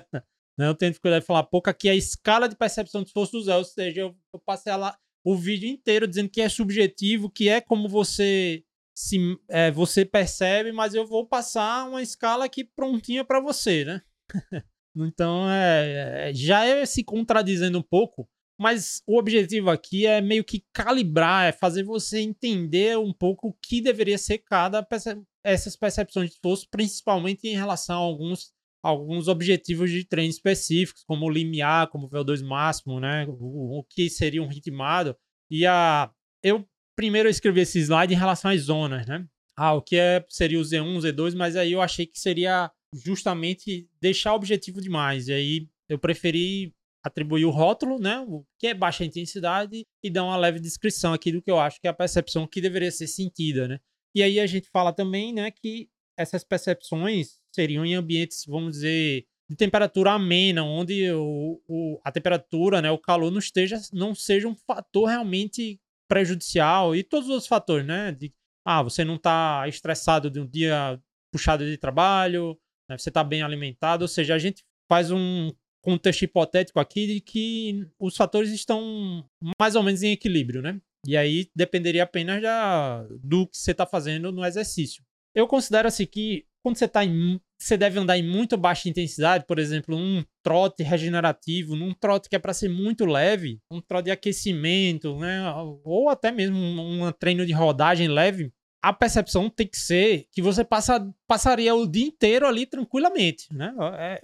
eu tenho dificuldade de falar pouco. Aqui é a escala de percepção de esforço do Zé, ou seja, eu, eu passei lá o vídeo inteiro dizendo que é subjetivo, que é como você se é, você percebe, mas eu vou passar uma escala aqui prontinha para você, né? então é, é, já é se contradizendo um pouco, mas o objetivo aqui é meio que calibrar, é fazer você entender um pouco o que deveria ser cada perce essas percepções de esforço, principalmente em relação a alguns alguns objetivos de treino específicos, como o limiar, como o VO2 máximo, né? O, o que seria um ritmado. E a eu primeiro eu escrevi esse slide em relação às zonas, né? Ah, o que é, seria o Z1, Z2, mas aí eu achei que seria justamente deixar objetivo demais. E aí eu preferi atribuir o rótulo, né? O que é baixa intensidade e dar uma leve descrição aqui do que eu acho que é a percepção que deveria ser sentida, né? E aí a gente fala também, né, que essas percepções seriam em ambientes, vamos dizer, de temperatura amena, onde o, o, a temperatura, né, o calor não esteja, não seja um fator realmente prejudicial e todos os fatores, né? De, ah, você não está estressado de um dia puxado de trabalho, né? você está bem alimentado, ou seja, a gente faz um contexto hipotético aqui de que os fatores estão mais ou menos em equilíbrio, né? E aí dependeria apenas da, do que você está fazendo no exercício. Eu considero assim que quando você está em você deve andar em muito baixa intensidade, por exemplo, um trote regenerativo, num trote que é para ser muito leve, um trote de aquecimento, né? ou até mesmo um, treino de rodagem leve, a percepção tem que ser que você passa, passaria o dia inteiro ali tranquilamente, né? É,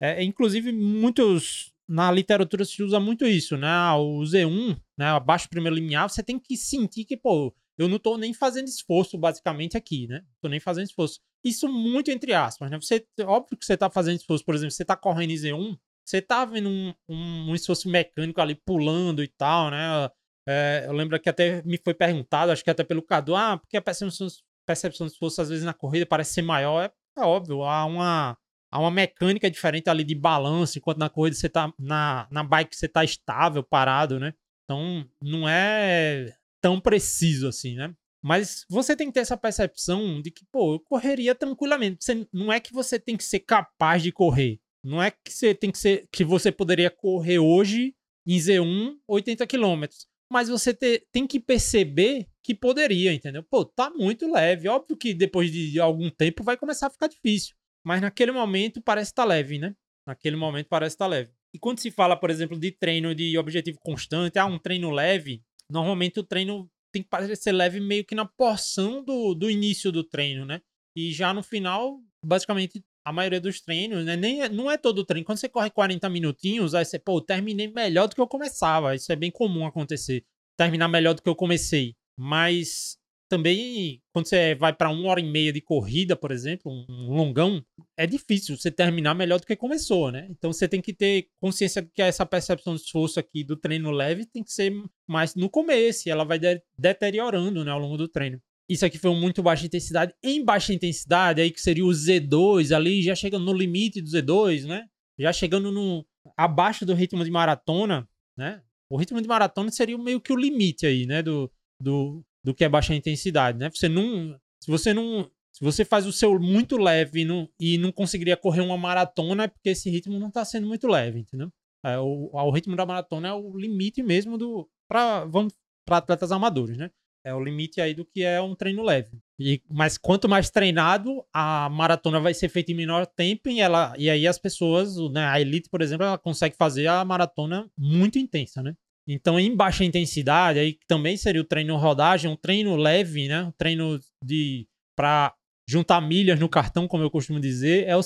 é, é, inclusive, muitos na literatura se usa muito isso, né? O Z1, né? Abaixo do primeiro limiar, você tem que sentir que, pô, eu não tô nem fazendo esforço, basicamente, aqui, né? Tô nem fazendo esforço. Isso muito entre aspas, né? Você, óbvio que você tá fazendo esforço, por exemplo, você tá correndo em Z1, você tá vendo um, um, um esforço mecânico ali pulando e tal, né? É, eu lembro que até me foi perguntado, acho que até pelo Cadu, ah, porque a percepção, percepção de esforço às vezes na corrida parece ser maior. É, é óbvio, há uma, há uma mecânica diferente ali de balanço, enquanto na corrida você tá, na, na bike você tá estável, parado, né? Então, não é tão preciso assim, né? Mas você tem que ter essa percepção de que, pô, eu correria tranquilamente. Você, não é que você tem que ser capaz de correr. Não é que você tem que ser que você poderia correr hoje em Z1 80 km. Mas você te, tem que perceber que poderia, entendeu? Pô, tá muito leve. Óbvio que depois de algum tempo vai começar a ficar difícil. Mas naquele momento parece estar tá leve, né? Naquele momento parece estar tá leve. E quando se fala, por exemplo, de treino de objetivo constante, ah, um treino leve, normalmente o treino tem que parecer leve meio que na porção do, do início do treino, né? E já no final, basicamente, a maioria dos treinos, né? Nem, é, não é todo o treino. Quando você corre 40 minutinhos, aí você, pô, terminei melhor do que eu começava. Isso é bem comum acontecer. Terminar melhor do que eu comecei. Mas também, quando você vai para uma hora e meia de corrida, por exemplo, um longão, é difícil você terminar melhor do que começou, né? Então você tem que ter consciência que essa percepção de esforço aqui do treino leve tem que ser mais no começo, e ela vai de deteriorando né, ao longo do treino. isso aqui foi muito baixa intensidade. Em baixa intensidade, aí que seria o Z2 ali, já chegando no limite do Z2, né? Já chegando no abaixo do ritmo de maratona, né? O ritmo de maratona seria meio que o limite aí, né? Do, do, do que é baixa intensidade, né? Você não. Se você não. Se você faz o seu muito leve e não, e não conseguiria correr uma maratona, é porque esse ritmo não está sendo muito leve, entendeu? É, o, o ritmo da maratona é o limite mesmo do. Pra, vamos para atletas amadores, né? É o limite aí do que é um treino leve. E, mas quanto mais treinado, a maratona vai ser feita em menor tempo e, ela, e aí as pessoas, né, a elite, por exemplo, ela consegue fazer a maratona muito intensa, né? Então, em baixa intensidade, aí também seria o treino rodagem, um treino leve, né? Um treino de para juntar milhas no cartão, como eu costumo dizer, é, o,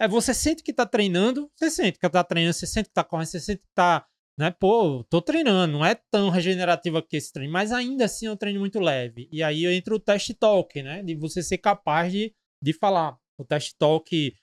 é você sente que tá treinando, você sente que tá treinando, você sente que tá correndo, você sente que tá né? Pô, tô treinando, não é tão regenerativo que esse treino, mas ainda assim é um treino muito leve. E aí entra o test talk, né? De você ser capaz de, de falar. O test talk,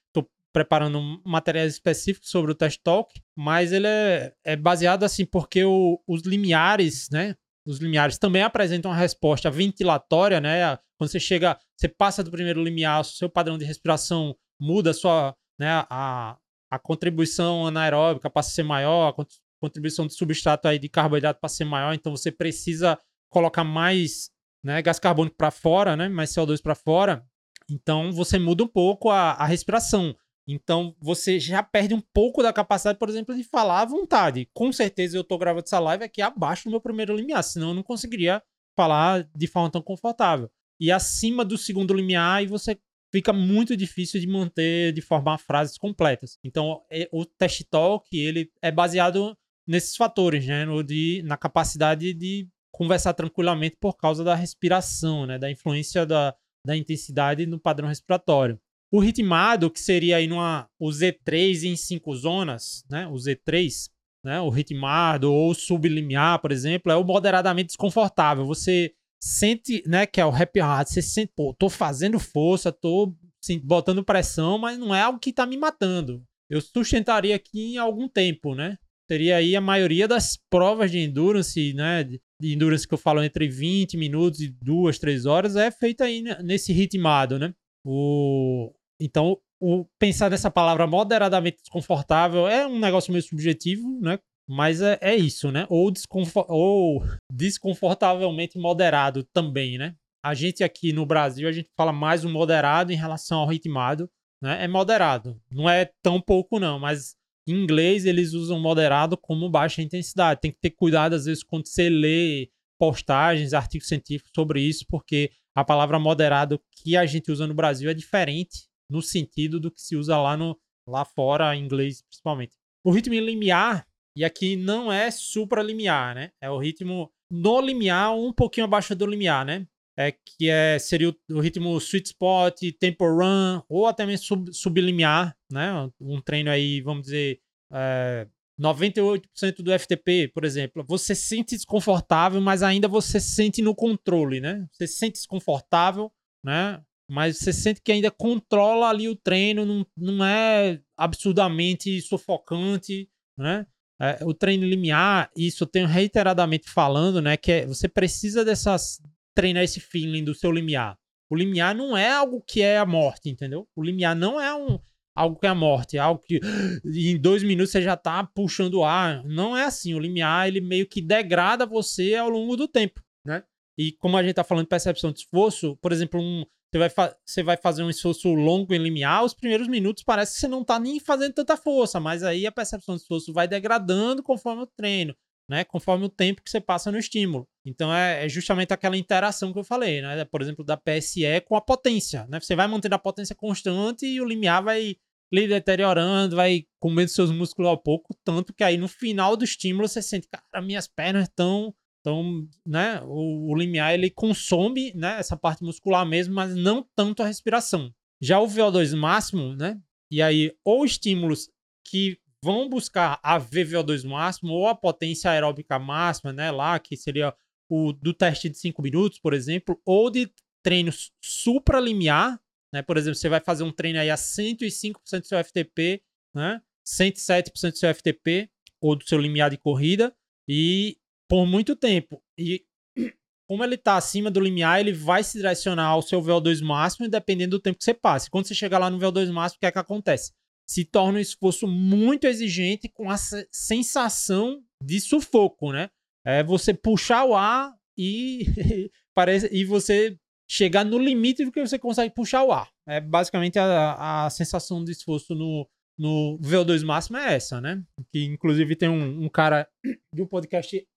preparando materiais específicos sobre o test talk, mas ele é, é baseado assim, porque o, os limiares, né? Os limiares também apresentam uma resposta ventilatória, né? Quando você chega, você passa do primeiro limiar, seu padrão de respiração muda, a sua, né, a, a contribuição anaeróbica passa a ser maior, a contribuição de substrato aí de carboidrato para ser maior, então você precisa colocar mais né, gás carbônico para fora, né, mais CO2 para fora. Então você muda um pouco a, a respiração. Então você já perde um pouco da capacidade, por exemplo, de falar à vontade. Com certeza eu estou gravando essa live aqui abaixo do meu primeiro limiar, senão eu não conseguiria falar de forma tão confortável. E acima do segundo limiar, aí você fica muito difícil de manter, de formar frases completas. Então, é, o test talk, ele é baseado nesses fatores, né? No de, na capacidade de conversar tranquilamente por causa da respiração, né? Da influência da, da intensidade no padrão respiratório. O ritmado, que seria aí numa, o Z3 em cinco zonas, né? O Z3, né? O ritmado ou sublimiar, por exemplo, é o moderadamente desconfortável. Você sente, né, que é o happy hard, você sente, pô, tô fazendo força, tô assim, botando pressão, mas não é algo que tá me matando. Eu sustentaria aqui em algum tempo, né? teria aí a maioria das provas de endurance, né? De endurance que eu falo entre 20 minutos e 2, 3 horas, é feita aí nesse ritmado, né? O... Então, o pensar nessa palavra moderadamente desconfortável é um negócio meio subjetivo, né? Mas é, é isso, né? Ou, desconfor... ou desconfortavelmente moderado também, né? A gente aqui no Brasil, a gente fala mais o moderado em relação ao ritmado, né? É moderado. Não é tão pouco, não, mas em inglês, eles usam moderado como baixa intensidade. Tem que ter cuidado, às vezes, quando você lê postagens, artigos científicos sobre isso, porque a palavra moderado que a gente usa no Brasil é diferente no sentido do que se usa lá, no, lá fora, em inglês principalmente. O ritmo limiar, e aqui não é supralimiar, né? É o ritmo no limiar, um pouquinho abaixo do limiar, né? É, que é, seria o, o, ritmo sweet spot, tempo run, ou até mesmo sub, sublimiar, né? Um treino aí, vamos dizer, é, 98% do FTP, por exemplo. Você se sente desconfortável, mas ainda você se sente no controle, né? Você se sente desconfortável, né? Mas você sente que ainda controla ali o treino, não, não é absurdamente sufocante, né? É, o treino limiar, isso eu tenho reiteradamente falando, né? Que é, você precisa dessas treinar esse feeling do seu limiar. O limiar não é algo que é a morte, entendeu? O limiar não é um, algo que é a morte, é algo que em dois minutos você já tá puxando o ar. Não é assim. O limiar, ele meio que degrada você ao longo do tempo, né? E como a gente tá falando de percepção de esforço, por exemplo, um, você, vai você vai fazer um esforço longo em limiar, os primeiros minutos parece que você não tá nem fazendo tanta força, mas aí a percepção de esforço vai degradando conforme o treino né? Conforme o tempo que você passa no estímulo. Então é, é, justamente aquela interação que eu falei, né? Por exemplo, da PSE com a potência, né? Você vai mantendo a potência constante e o limiar vai lhe deteriorando, vai comendo seus músculos ao pouco, tanto que aí no final do estímulo você sente, cara, minhas pernas estão então, né, o, o, limiar ele consome, né, essa parte muscular mesmo, mas não tanto a respiração. Já o VO2 máximo, né, e aí ou estímulos que vão buscar a VVO2 máximo ou a potência aeróbica máxima, né, lá que seria o do teste de 5 minutos, por exemplo, ou de treinos supralimiar, né? Por exemplo, você vai fazer um treino aí a 105% do seu FTP, né? 107% do seu FTP ou do seu limiar de corrida e por muito tempo. E como ele está acima do limiar, ele vai se direcionar ao seu VO2 máximo, dependendo do tempo que você passe. Quando você chegar lá no VO2 máximo, o que é que acontece? Se torna um esforço muito exigente com a sensação de sufoco, né? É você puxar o ar e parece e você chegar no limite do que você consegue puxar o ar. É basicamente a, a sensação de esforço no, no VO2 máximo é essa, né? Que inclusive tem um, um cara de um podcast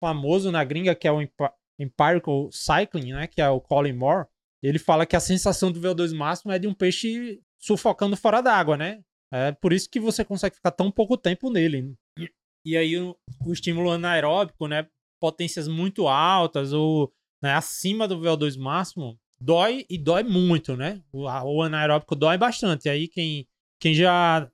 famoso na gringa que é o Empirical Cycling, né? Que é o Colin Moore. Ele fala que a sensação do VO2 máximo é de um peixe sufocando fora d'água, né? É por isso que você consegue ficar tão pouco tempo nele. E aí o, o estímulo anaeróbico, né? Potências muito altas ou né, acima do VO2 máximo, dói e dói muito, né? O, o anaeróbico dói bastante. Aí quem, quem já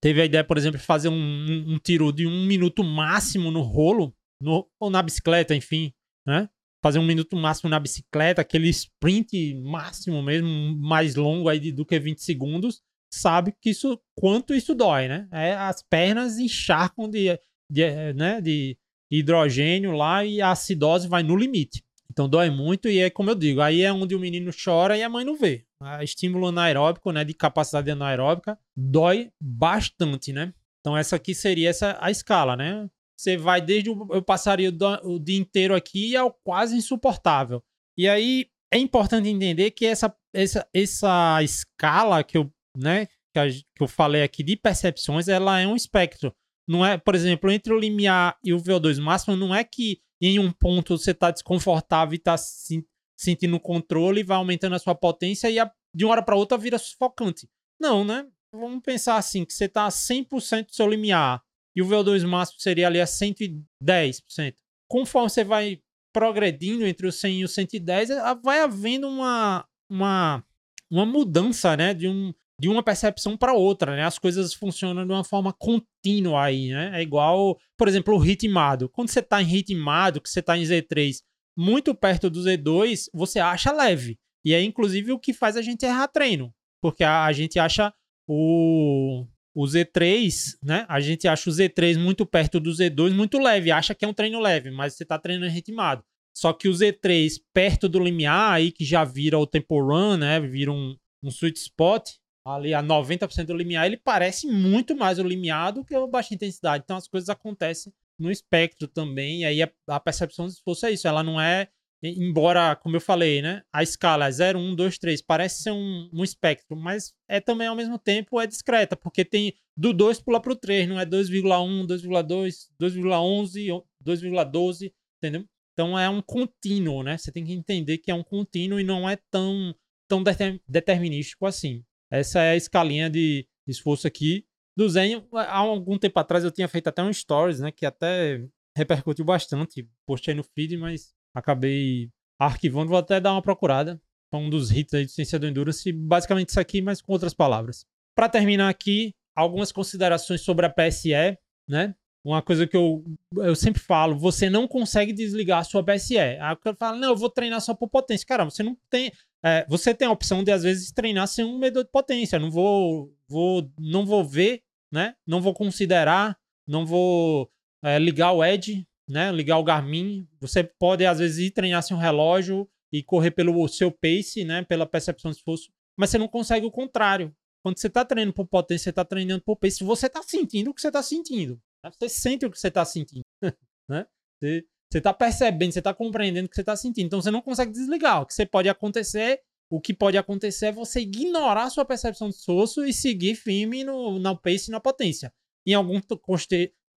teve a ideia, por exemplo, de fazer um, um, um tiro de um minuto máximo no rolo, no, ou na bicicleta, enfim, né? Fazer um minuto máximo na bicicleta, aquele sprint máximo mesmo, mais longo aí do que 20 segundos, sabe que isso, quanto isso dói, né? É, as pernas encharcam de, de, né, de hidrogênio lá e a acidose vai no limite. Então dói muito e é como eu digo, aí é onde o menino chora e a mãe não vê. A estímulo anaeróbico, né, de capacidade anaeróbica, dói bastante, né? Então essa aqui seria essa a escala, né? Você vai desde o, eu passaria o, o dia inteiro aqui ao quase insuportável. E aí é importante entender que essa, essa, essa escala que eu, né, que, a, que eu falei aqui de percepções, ela é um espectro. Não é, por exemplo, entre o limiar e o VO2 máximo, não é que em um ponto você está desconfortável e está se, sentindo controle, vai aumentando a sua potência e a, de uma hora para outra vira sufocante. Não, né? Vamos pensar assim, que você está a 100% do seu limiar e o VO2 máximo seria ali a 110%. Conforme você vai progredindo entre o 100 e o 110, vai havendo uma, uma, uma mudança, né? De um, de uma percepção para outra, né? As coisas funcionam de uma forma contínua aí, né? É igual, por exemplo, o ritmado. Quando você está em ritmado, que você está em Z3, muito perto do Z2, você acha leve. E é inclusive o que faz a gente errar treino, porque a, a gente acha o o Z3, né? A gente acha o Z3 muito perto do Z2, muito leve, acha que é um treino leve, mas você está treinando ritmado. Só que o Z3 perto do limiar aí que já vira o tempo run, né? Vira um, um sweet spot, ali a 90% do limiar, ele parece muito mais o limiar do que o baixa intensidade. Então as coisas acontecem no espectro também, e aí a, a percepção de esforço é isso, ela não é, embora, como eu falei, né, a escala é 0, 1, 2, 3, parece ser um, um espectro, mas é também ao mesmo tempo é discreta, porque tem do 2 pula para o 3, não é 2,1, 2,2, 2,11, 2,12, entendeu? Então é um contínuo, né? Você tem que entender que é um contínuo e não é tão, tão determinístico assim. Essa é a escalinha de esforço aqui do Zen. Há algum tempo atrás eu tinha feito até um stories, né? Que até repercutiu bastante. Postei no feed, mas acabei arquivando. Vou até dar uma procurada. Foi um dos hits aí de Ciência do Endurance. Basicamente isso aqui, mas com outras palavras. Para terminar aqui, algumas considerações sobre a PSE, né? Uma coisa que eu, eu sempre falo, você não consegue desligar a sua PSE. Aí o cara fala, não, eu vou treinar só por potência. Cara, você não tem. É, você tem a opção de, às vezes, treinar sem um medidor de potência. Não vou, vou, não vou ver, né? Não vou considerar, não vou é, ligar o Edge, né? Ligar o Garmin. Você pode, às vezes, ir treinar sem um relógio e correr pelo seu pace, né? Pela percepção de esforço. Mas você não consegue o contrário. Quando você está treinando por potência, você está treinando por pace, você está sentindo o que você está sentindo. Você sente o que você está sentindo. né? Você, está percebendo, você está compreendendo o que você está sentindo. Então você não consegue desligar. O que você pode acontecer, o que pode acontecer é você ignorar a sua percepção de esforço e seguir firme no, no pace e na potência. Em, algum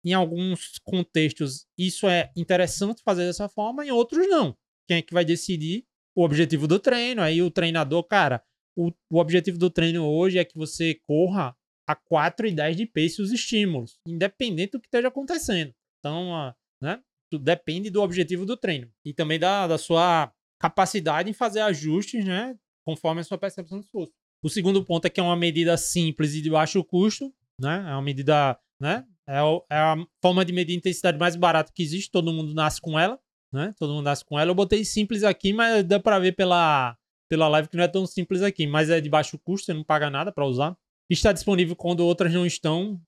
em alguns contextos, isso é interessante fazer dessa forma, em outros não. Quem é que vai decidir o objetivo do treino? Aí o treinador, cara, o, o objetivo do treino hoje é que você corra a 4 e 10 de pace os estímulos, independente do que esteja acontecendo. Então, né, depende do objetivo do treino e também da, da sua capacidade em fazer ajustes, né, conforme a sua percepção de esforço. O segundo ponto é que é uma medida simples e de baixo custo, né, é uma medida, né, é, é a forma de medir intensidade mais barata que existe, todo mundo nasce com ela, né, todo mundo nasce com ela. Eu botei simples aqui, mas dá para ver pela, pela live que não é tão simples aqui, mas é de baixo custo, você não paga nada para usar está disponível quando outras não estão.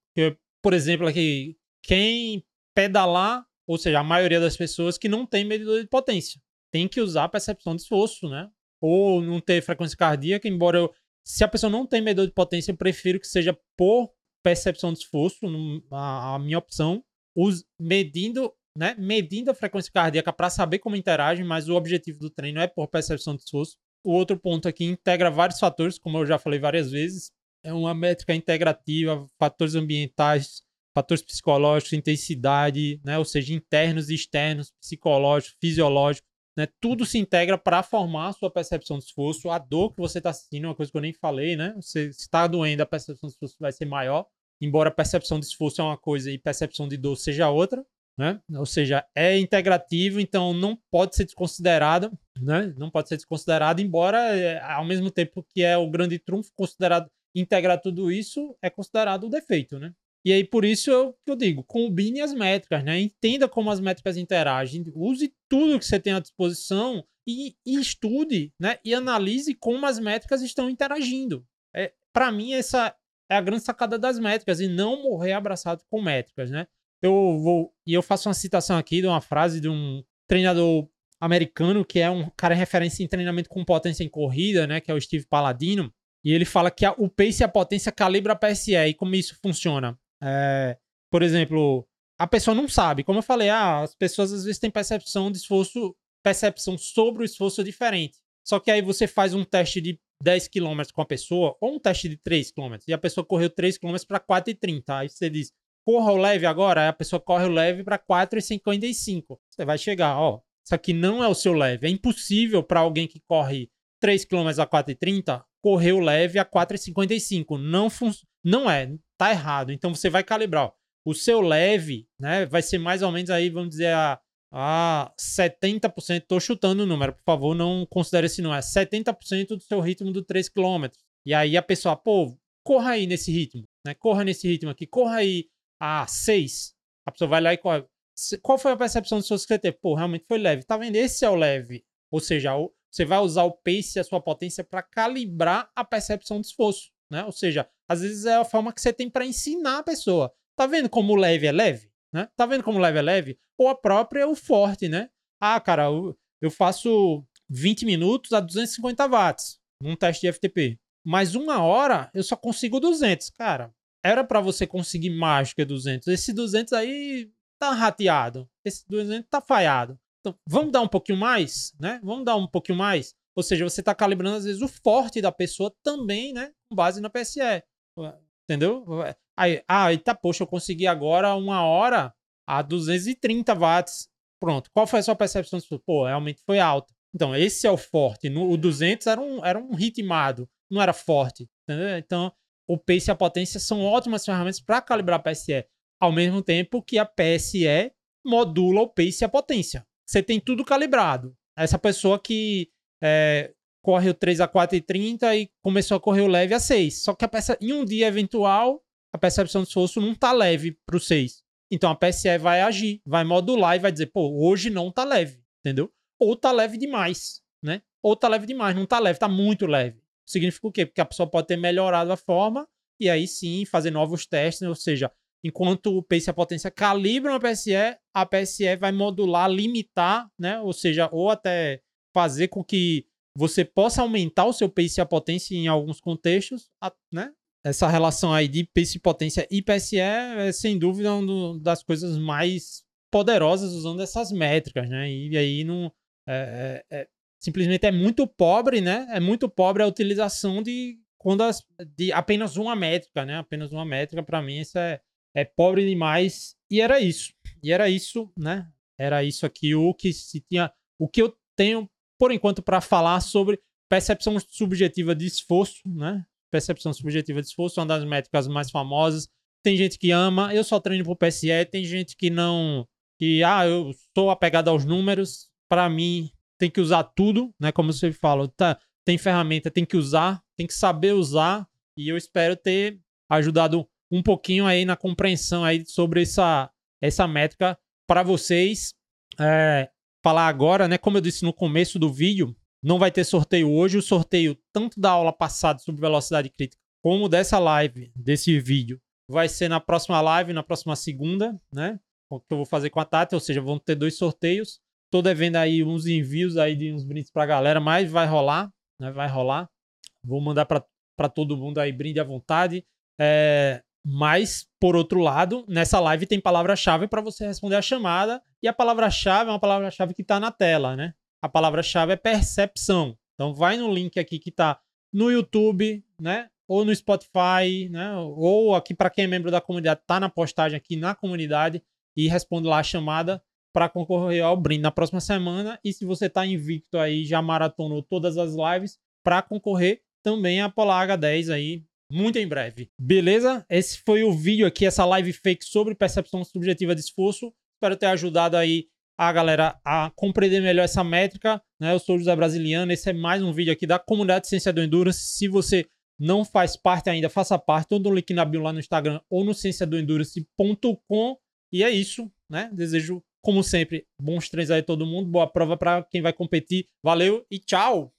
Por exemplo, aqui, quem pedalar, ou seja, a maioria das pessoas que não tem medidor de potência. tem que usar a percepção de esforço, né? Ou não ter frequência cardíaca, embora eu, se a pessoa não tem medidor de potência, eu prefiro que seja por percepção de esforço, a, a minha opção, us, medindo, né, medindo a frequência cardíaca para saber como interage, mas o objetivo do treino é por percepção de esforço. O outro ponto aqui integra vários fatores, como eu já falei várias vezes, é uma métrica integrativa, fatores ambientais, fatores psicológicos, intensidade, né? ou seja, internos e externos, psicológicos, fisiológicos, né? tudo se integra para formar a sua percepção de esforço. A dor que você está sentindo, uma coisa que eu nem falei, né? Você está doendo, a percepção de esforço vai ser maior, embora a percepção de esforço é uma coisa e percepção de dor seja outra. Né? Ou seja, é integrativo, então não pode ser desconsiderado, né? Não pode ser desconsiderado, embora é, ao mesmo tempo que é o grande trunfo considerado integrar tudo isso é considerado o defeito, né? E aí, por isso eu, eu digo, combine as métricas, né? Entenda como as métricas interagem, use tudo que você tem à disposição e, e estude, né? E analise como as métricas estão interagindo. É, Para mim, essa é a grande sacada das métricas e não morrer abraçado com métricas, né? Eu vou e eu faço uma citação aqui de uma frase de um treinador americano que é um cara referência em treinamento com potência em corrida, né? Que é o Steve Paladino. E ele fala que a, o pace e a potência calibra a PSE. E como isso funciona? É, por exemplo, a pessoa não sabe. Como eu falei, ah, as pessoas às vezes têm percepção de esforço, percepção sobre o esforço diferente. Só que aí você faz um teste de 10 km com a pessoa, ou um teste de 3 km, e a pessoa correu 3 km para 4,30. Aí você diz, corra o leve agora, aí a pessoa corre o leve para 4,55. Você vai chegar, ó, isso aqui não é o seu leve. É impossível para alguém que corre 3 km a 4,30 correr o leve a 4,55. Não, não é tá errado. Então você vai calibrar. Ó, o seu leve, né, vai ser mais ou menos aí, vamos dizer, a, a 70%. Tô chutando o número, por favor, não considere esse número. É 70% do seu ritmo do 3 km. E aí a pessoa, pô, corra aí nesse ritmo, né? Corra nesse ritmo aqui, corra aí a 6. A pessoa vai lá e corre. Qual foi a percepção do seu teve? Pô, realmente foi leve. Tá vendo? Esse é o leve. Ou seja, você vai usar o pace e a sua potência para calibrar a percepção de esforço, né? Ou seja, às vezes é a forma que você tem para ensinar a pessoa. Tá vendo como leve é leve? Né? Tá vendo como leve é leve? Ou a própria o forte, né? Ah, cara, eu, eu faço 20 minutos a 250 watts num teste de FTP. Mas uma hora eu só consigo 200. Cara, era para você conseguir mais que 200. Esse 200 aí tá rateado. Esse 200 tá falhado. Então, vamos dar um pouquinho mais, né? Vamos dar um pouquinho mais. Ou seja, você está calibrando, às vezes, o forte da pessoa também, né? Com base na PSE. Entendeu? Aí, ah, tá, poxa, eu consegui agora uma hora a 230 watts. Pronto. Qual foi a sua percepção? Pô, realmente foi alta. Então, esse é o forte. No, o 200 era um, era um ritmado, não era forte. Entendeu? Então, o pace e a potência são ótimas ferramentas para calibrar a PSE. Ao mesmo tempo que a PSE modula o pace e a potência. Você tem tudo calibrado. Essa pessoa que é, corre o 3 a 4 e 30 e começou a correr o leve a 6. Só que a peça, em um dia eventual, a percepção de esforço não tá leve pro 6. Então a PSE vai agir, vai modular e vai dizer, pô, hoje não tá leve, entendeu? Ou tá leve demais, né? Ou tá leve demais, não tá leve, tá muito leve. Significa o quê? Porque a pessoa pode ter melhorado a forma e aí sim fazer novos testes, ou seja, enquanto o pace e a potência calibram a PSE, a PSE vai modular, limitar, né? Ou seja, ou até fazer com que você possa aumentar o seu pace e a potência em alguns contextos, né? Essa relação aí de pace e potência e PSE é, sem dúvida, uma das coisas mais poderosas usando essas métricas, né? E aí não... É, é, é, simplesmente é muito pobre, né? É muito pobre a utilização de quando as, de apenas uma métrica, né? Apenas uma métrica, para mim, isso é, é pobre demais. E era isso. E era isso, né? Era isso aqui o que se tinha. O que eu tenho por enquanto, para falar sobre percepção subjetiva de esforço, né? Percepção subjetiva de esforço, uma das métricas mais famosas. Tem gente que ama, eu só treino por PSE, tem gente que não. que, ah, eu sou apegado aos números, para mim tem que usar tudo, né? Como você fala, tá, tem ferramenta, tem que usar, tem que saber usar, e eu espero ter ajudado um pouquinho aí na compreensão aí sobre essa, essa métrica para vocês. É, falar agora, né? Como eu disse no começo do vídeo, não vai ter sorteio hoje. O sorteio, tanto da aula passada sobre velocidade crítica, como dessa live, desse vídeo, vai ser na próxima live, na próxima segunda, né? O que eu vou fazer com a Tati, ou seja, vão ter dois sorteios. Tô devendo aí uns envios aí de uns brindes pra galera, mas vai rolar, né? Vai rolar. Vou mandar para todo mundo aí brinde à vontade. É, mas, por outro lado, nessa live tem palavra-chave para você responder a chamada. E a palavra-chave é uma palavra-chave que está na tela, né? A palavra-chave é percepção. Então, vai no link aqui que está no YouTube, né? Ou no Spotify, né? Ou aqui para quem é membro da comunidade, tá na postagem aqui na comunidade e responde lá a chamada para concorrer ao brinde na próxima semana. E se você está invicto aí, já maratonou todas as lives, para concorrer também a Polar H10 aí, muito em breve. Beleza? Esse foi o vídeo aqui, essa live fake sobre percepção subjetiva de esforço. Espero ter ajudado aí a galera a compreender melhor essa métrica. Né? Eu sou o José Brasiliano, esse é mais um vídeo aqui da comunidade de Ciência do Endurance. Se você não faz parte ainda, faça parte. Todo o link na bio lá no Instagram ou no cienciadoendurance.com. E é isso, né? Desejo, como sempre, bons treinos aí todo mundo. Boa prova para quem vai competir. Valeu e tchau!